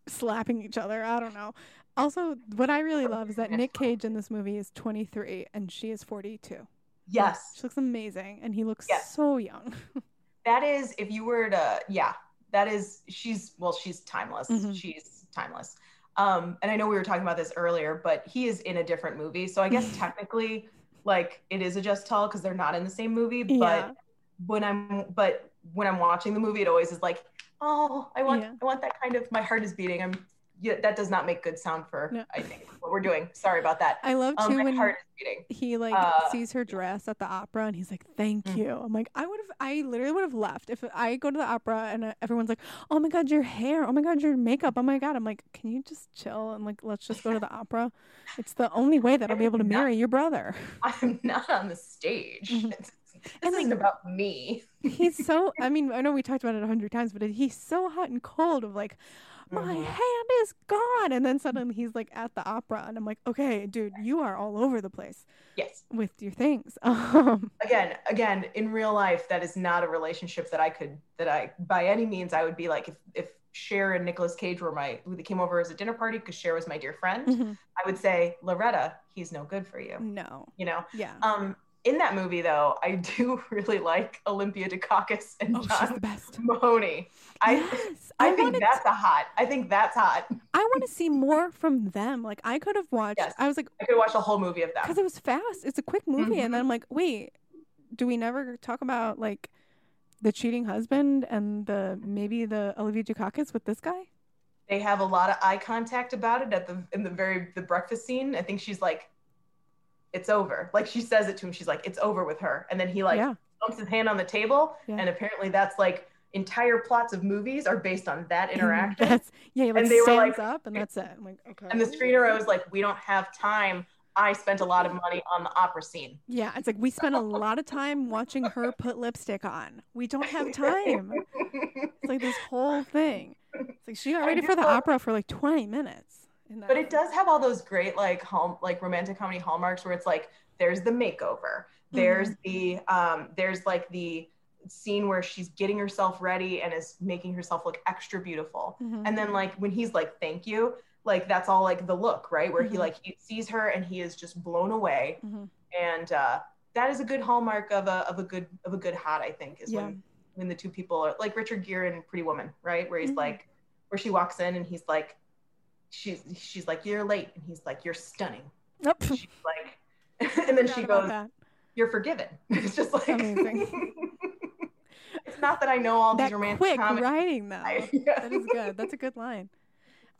slapping each other. I don't know. Also, what I really love is that Nick Cage in this movie is 23 and she is 42. yes. She looks amazing and he looks Yes. so young. [laughs] that is if you were to yeah that is she's well she's timeless Mhm. she's timeless um and i know we were talking about this earlier but he is in a different movie so i guess [laughs] technically like it is a just tell because they're not in the same movie but Yeah. when i'm but when i'm watching the movie it always is like oh i want Yeah. i want that kind of my heart is beating i'm yeah that does not make good sound for No. i think what we're doing sorry about that I love um too my when heart is beating he like uh, sees her dress at the opera and he's like, "Thank Mhm. you." I'm like, I would have, I literally would have left if I go to the opera and uh, everyone's like, "Oh my god, your hair! Oh my god, your makeup! Oh my god!" I'm like, can you just chill and like let's just go to the [laughs] opera? It's the only way that I'll be able to Not- marry your brother. i'm not on the stage Mhm. And, like, isn't about me He's so. [laughs] I mean, I know we talked about it a hundred times, but he's so hot and cold. Of like, my Mhm. hand is gone, and then suddenly he's like at the opera, and I'm like, okay, dude, you are all over the place yes with your things. [laughs] Um, again again in real life that is not a relationship that i could that i by any means i would be like if if Cher and Nicolas Cage were my they came over as a dinner party because Cher was my dear friend mhm. i would say loretta he's no good for you no, you know yeah. um in that movie though i do [laughs] really like olympia dukakis and oh, john the best. mahoney i yes, i, I, think that's a hot i think that's hot I want to see more from them. Like I could have watched. Yes. I was like, i could watch a whole movie of that because it was fast. It's a quick movie, and Mhm. then I'm like, wait, do we never talk about like the cheating husband and the maybe the Olivia Dukakis with this guy? they have a lot of eye contact about it at the in the very the breakfast scene. I think she's like, "It's over." Like she says it to him. She's like, "It's over with her," and then he like yeah, bumps his hand on the table, Yeah. and apparently that's like entire plots of movies are based on that [laughs] interaction. That's yeah. Like And they were like- up, and that's it. I'm like, okay. and the screener was like, "We don't have time. I spent a lot of money on the opera scene." Yeah, it's like we spent a lot of time watching her put lipstick on. We don't have time. It's like this whole thing. It's like she got ready for the opera for like 20 minutes. But it does have all those great like home like romantic comedy hallmarks where it's like there's the makeover there's the um there's like the scene where she's getting herself ready and is making herself look extra beautiful Mhm. and then like when he's like thank you like that's all like the look right where he Mhm. like he sees her and he is just blown away Mhm. and uh that is a good hallmark of a of a good of a good hot i think is Yeah. when when the two people are like richard gere and pretty woman right where he's Mhm. like where she walks in and he's like she's she's like you're late and he's like you're stunning Nope. she's like [laughs] and then she goes that. you're forgiven [laughs] it's just like [laughs] it's not that i know all that these romantic quick comedies writing though. I- yeah. That is good. That's a good line.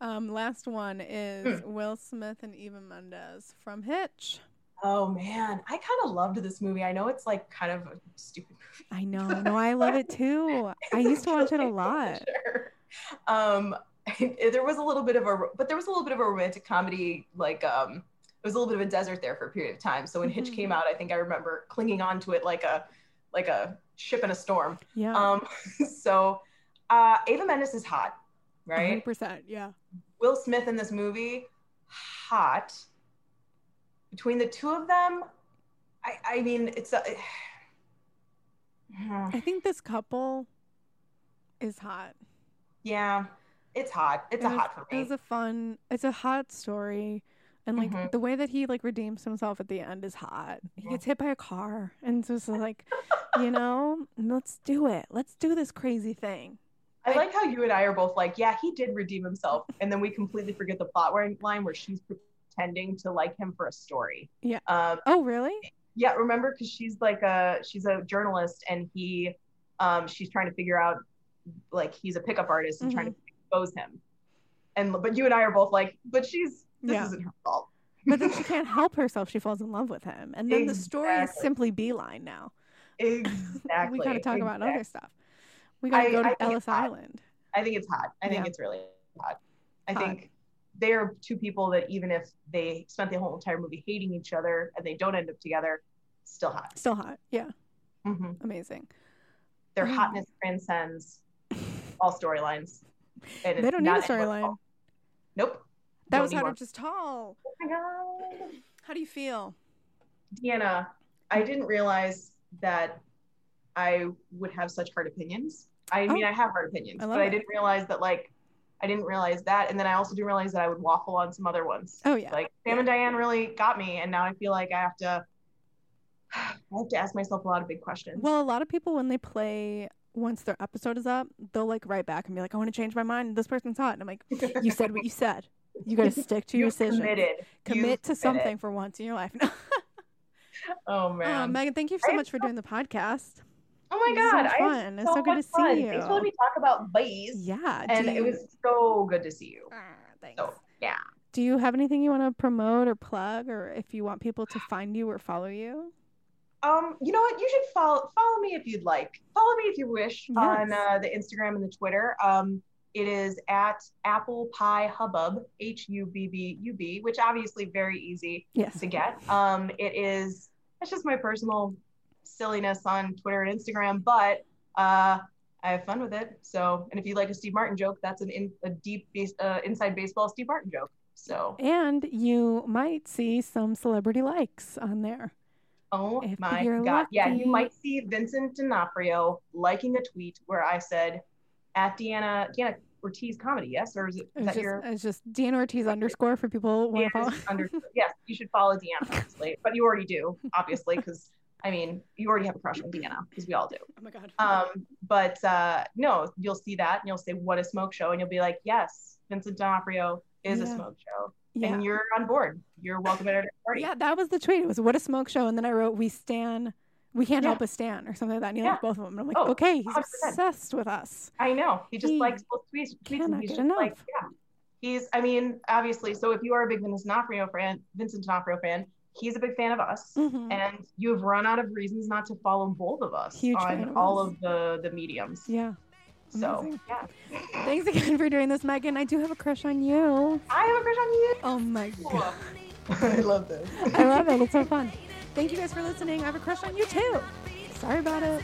Um, last one is Hmm. Will Smith and Eva Mendes from Hitch. oh man i kind of loved this movie i know it's like kind of a stupid movie I know. No, I love it too. I used to watch it a lot. Um, [laughs] there was a little bit of a, but there was a little bit of a romantic comedy, like um, it was a little bit of a desert there for a period of time. So when Hitch Mhm. came out, I think I remember clinging on to it like a, like a ship in a storm. Yeah. Um, [laughs] so uh, Eva Mendes is hot, right? 100%. Yeah. Will Smith in this movie, hot. Between the two of them, I, I mean, it's a. [sighs] I think this couple is hot. yeah, it's hot. It's it a was, hot for me. was a fun. It's a hot story, and like Mhm. the way that he like redeems himself at the end is hot. He gets hit by a car, and so it's just like, you know, [laughs] let's do it. Let's do this crazy thing. I like how you and I are both like, yeah, he did redeem himself, and then we completely forget the plot line where she's pretending to like him for a story. Yeah. Um, Oh, really? yeah, remember because she's like a she's a journalist, and he, um, she's trying to figure out like he's a pickup artist and trying to expose him, and but you and I are both like, but she's this Yeah. isn't her fault. But then she [laughs] can't help herself. She falls in love with him. And then the story is simply beeline now. [laughs] Exactly. we got to talk about other stuff. We got to I- go to Ellis. Island. I think it's hot. I think it's really hot. I Hot. think they are two people that even if they spent the whole entire movie hating each other and they don't end up together, still hot. Still hot. Yeah. hmm Amazing. Their Mhm. hotness transcends all storylines. And They don't need a storyline. Nope. That Don't was need how one. just tall. Oh my god. How do you feel? Deanna, I didn't realize that I would have such hard opinions. I mean, Oh. I have hard opinions, I but love I didn't realize that, like, I didn't realize that. And then I also didn't realize that I would waffle on some other ones. Oh, yeah. Like, Sam and Diane really got me. And now I feel like I have to, [sighs] I have to ask myself a lot of big questions. Well, a lot of people, when they play, once their episode is up, they'll like write back and be like, I want to change my mind. This person's hot. And I'm like, you said what you [laughs] said. You got to stick to your decision. committed. Commit You've to committed. something for once in your life. [laughs] Oh, Oh, man. Megan, thank you so I much for doing the podcast. oh, my so God. had fun. It's so good much to see fun. you. Thanks for letting me talk about boys. Yeah. And do it was so good to see you. Ah, thanks. So, yeah. Do you have anything you want to promote or plug, or if you want people to find you or follow you? Um, you know what? You should follow follow me if you'd like. Follow me if you wish on uh, the Instagram and the Twitter. Um, it is at Apple Pie Hubbub, H U B B U B, which obviously very easy Yes. to get. Um, it is it's just my personal silliness on Twitter and Instagram, but uh, I have fun with it. So, and if you like a Steve Martin joke, that's an in, a deep base, uh, inside baseball Steve Martin joke. So, And you might see some celebrity likes on there. Oh If my God. Yeah, you might see Vincent D'Onofrio liking a tweet where I said at Deanna Deanna Ortiz comedy, yes? Or is it is that just, your it's just Dean Ortiz underscore for people who want to follow. [laughs] Under yes, you should follow Deanna, [laughs] obviously. But you already do, obviously, because I mean you already have a crush on Deanna, because we all do. Oh my god. Um, but uh no, you'll see that and you'll say, What a smoke show, and you'll be like, Yes, Vincent D'Onofrio is a smoke show. Yeah. And you're on board. You're welcome at our party. Yeah, that was the tweet. It was what a smoke show, and then I wrote we stand, we can't Yeah. help but stand, or something like that. And you Yeah. like both of them. And I'm like, Oh, okay, he's 100%. obsessed with us. I know. He just He likes both tweets. tweets and he's just like, yeah. He's, I mean, obviously, so if you are a big Vincent D'Onofrio fan, Vincent D'Onofrio fan, he's a big fan of us. Mhm. And you've run out of reasons not to follow both of us Huge on all us. of the the mediums. Yeah. So amazing. yeah, Thanks again for doing this, Megan. I do have a crush on you. I have a crush on you. Oh my god. [laughs] I love this. I love it. It's so fun. Thank you guys for listening. I have a crush on you too. Sorry about it.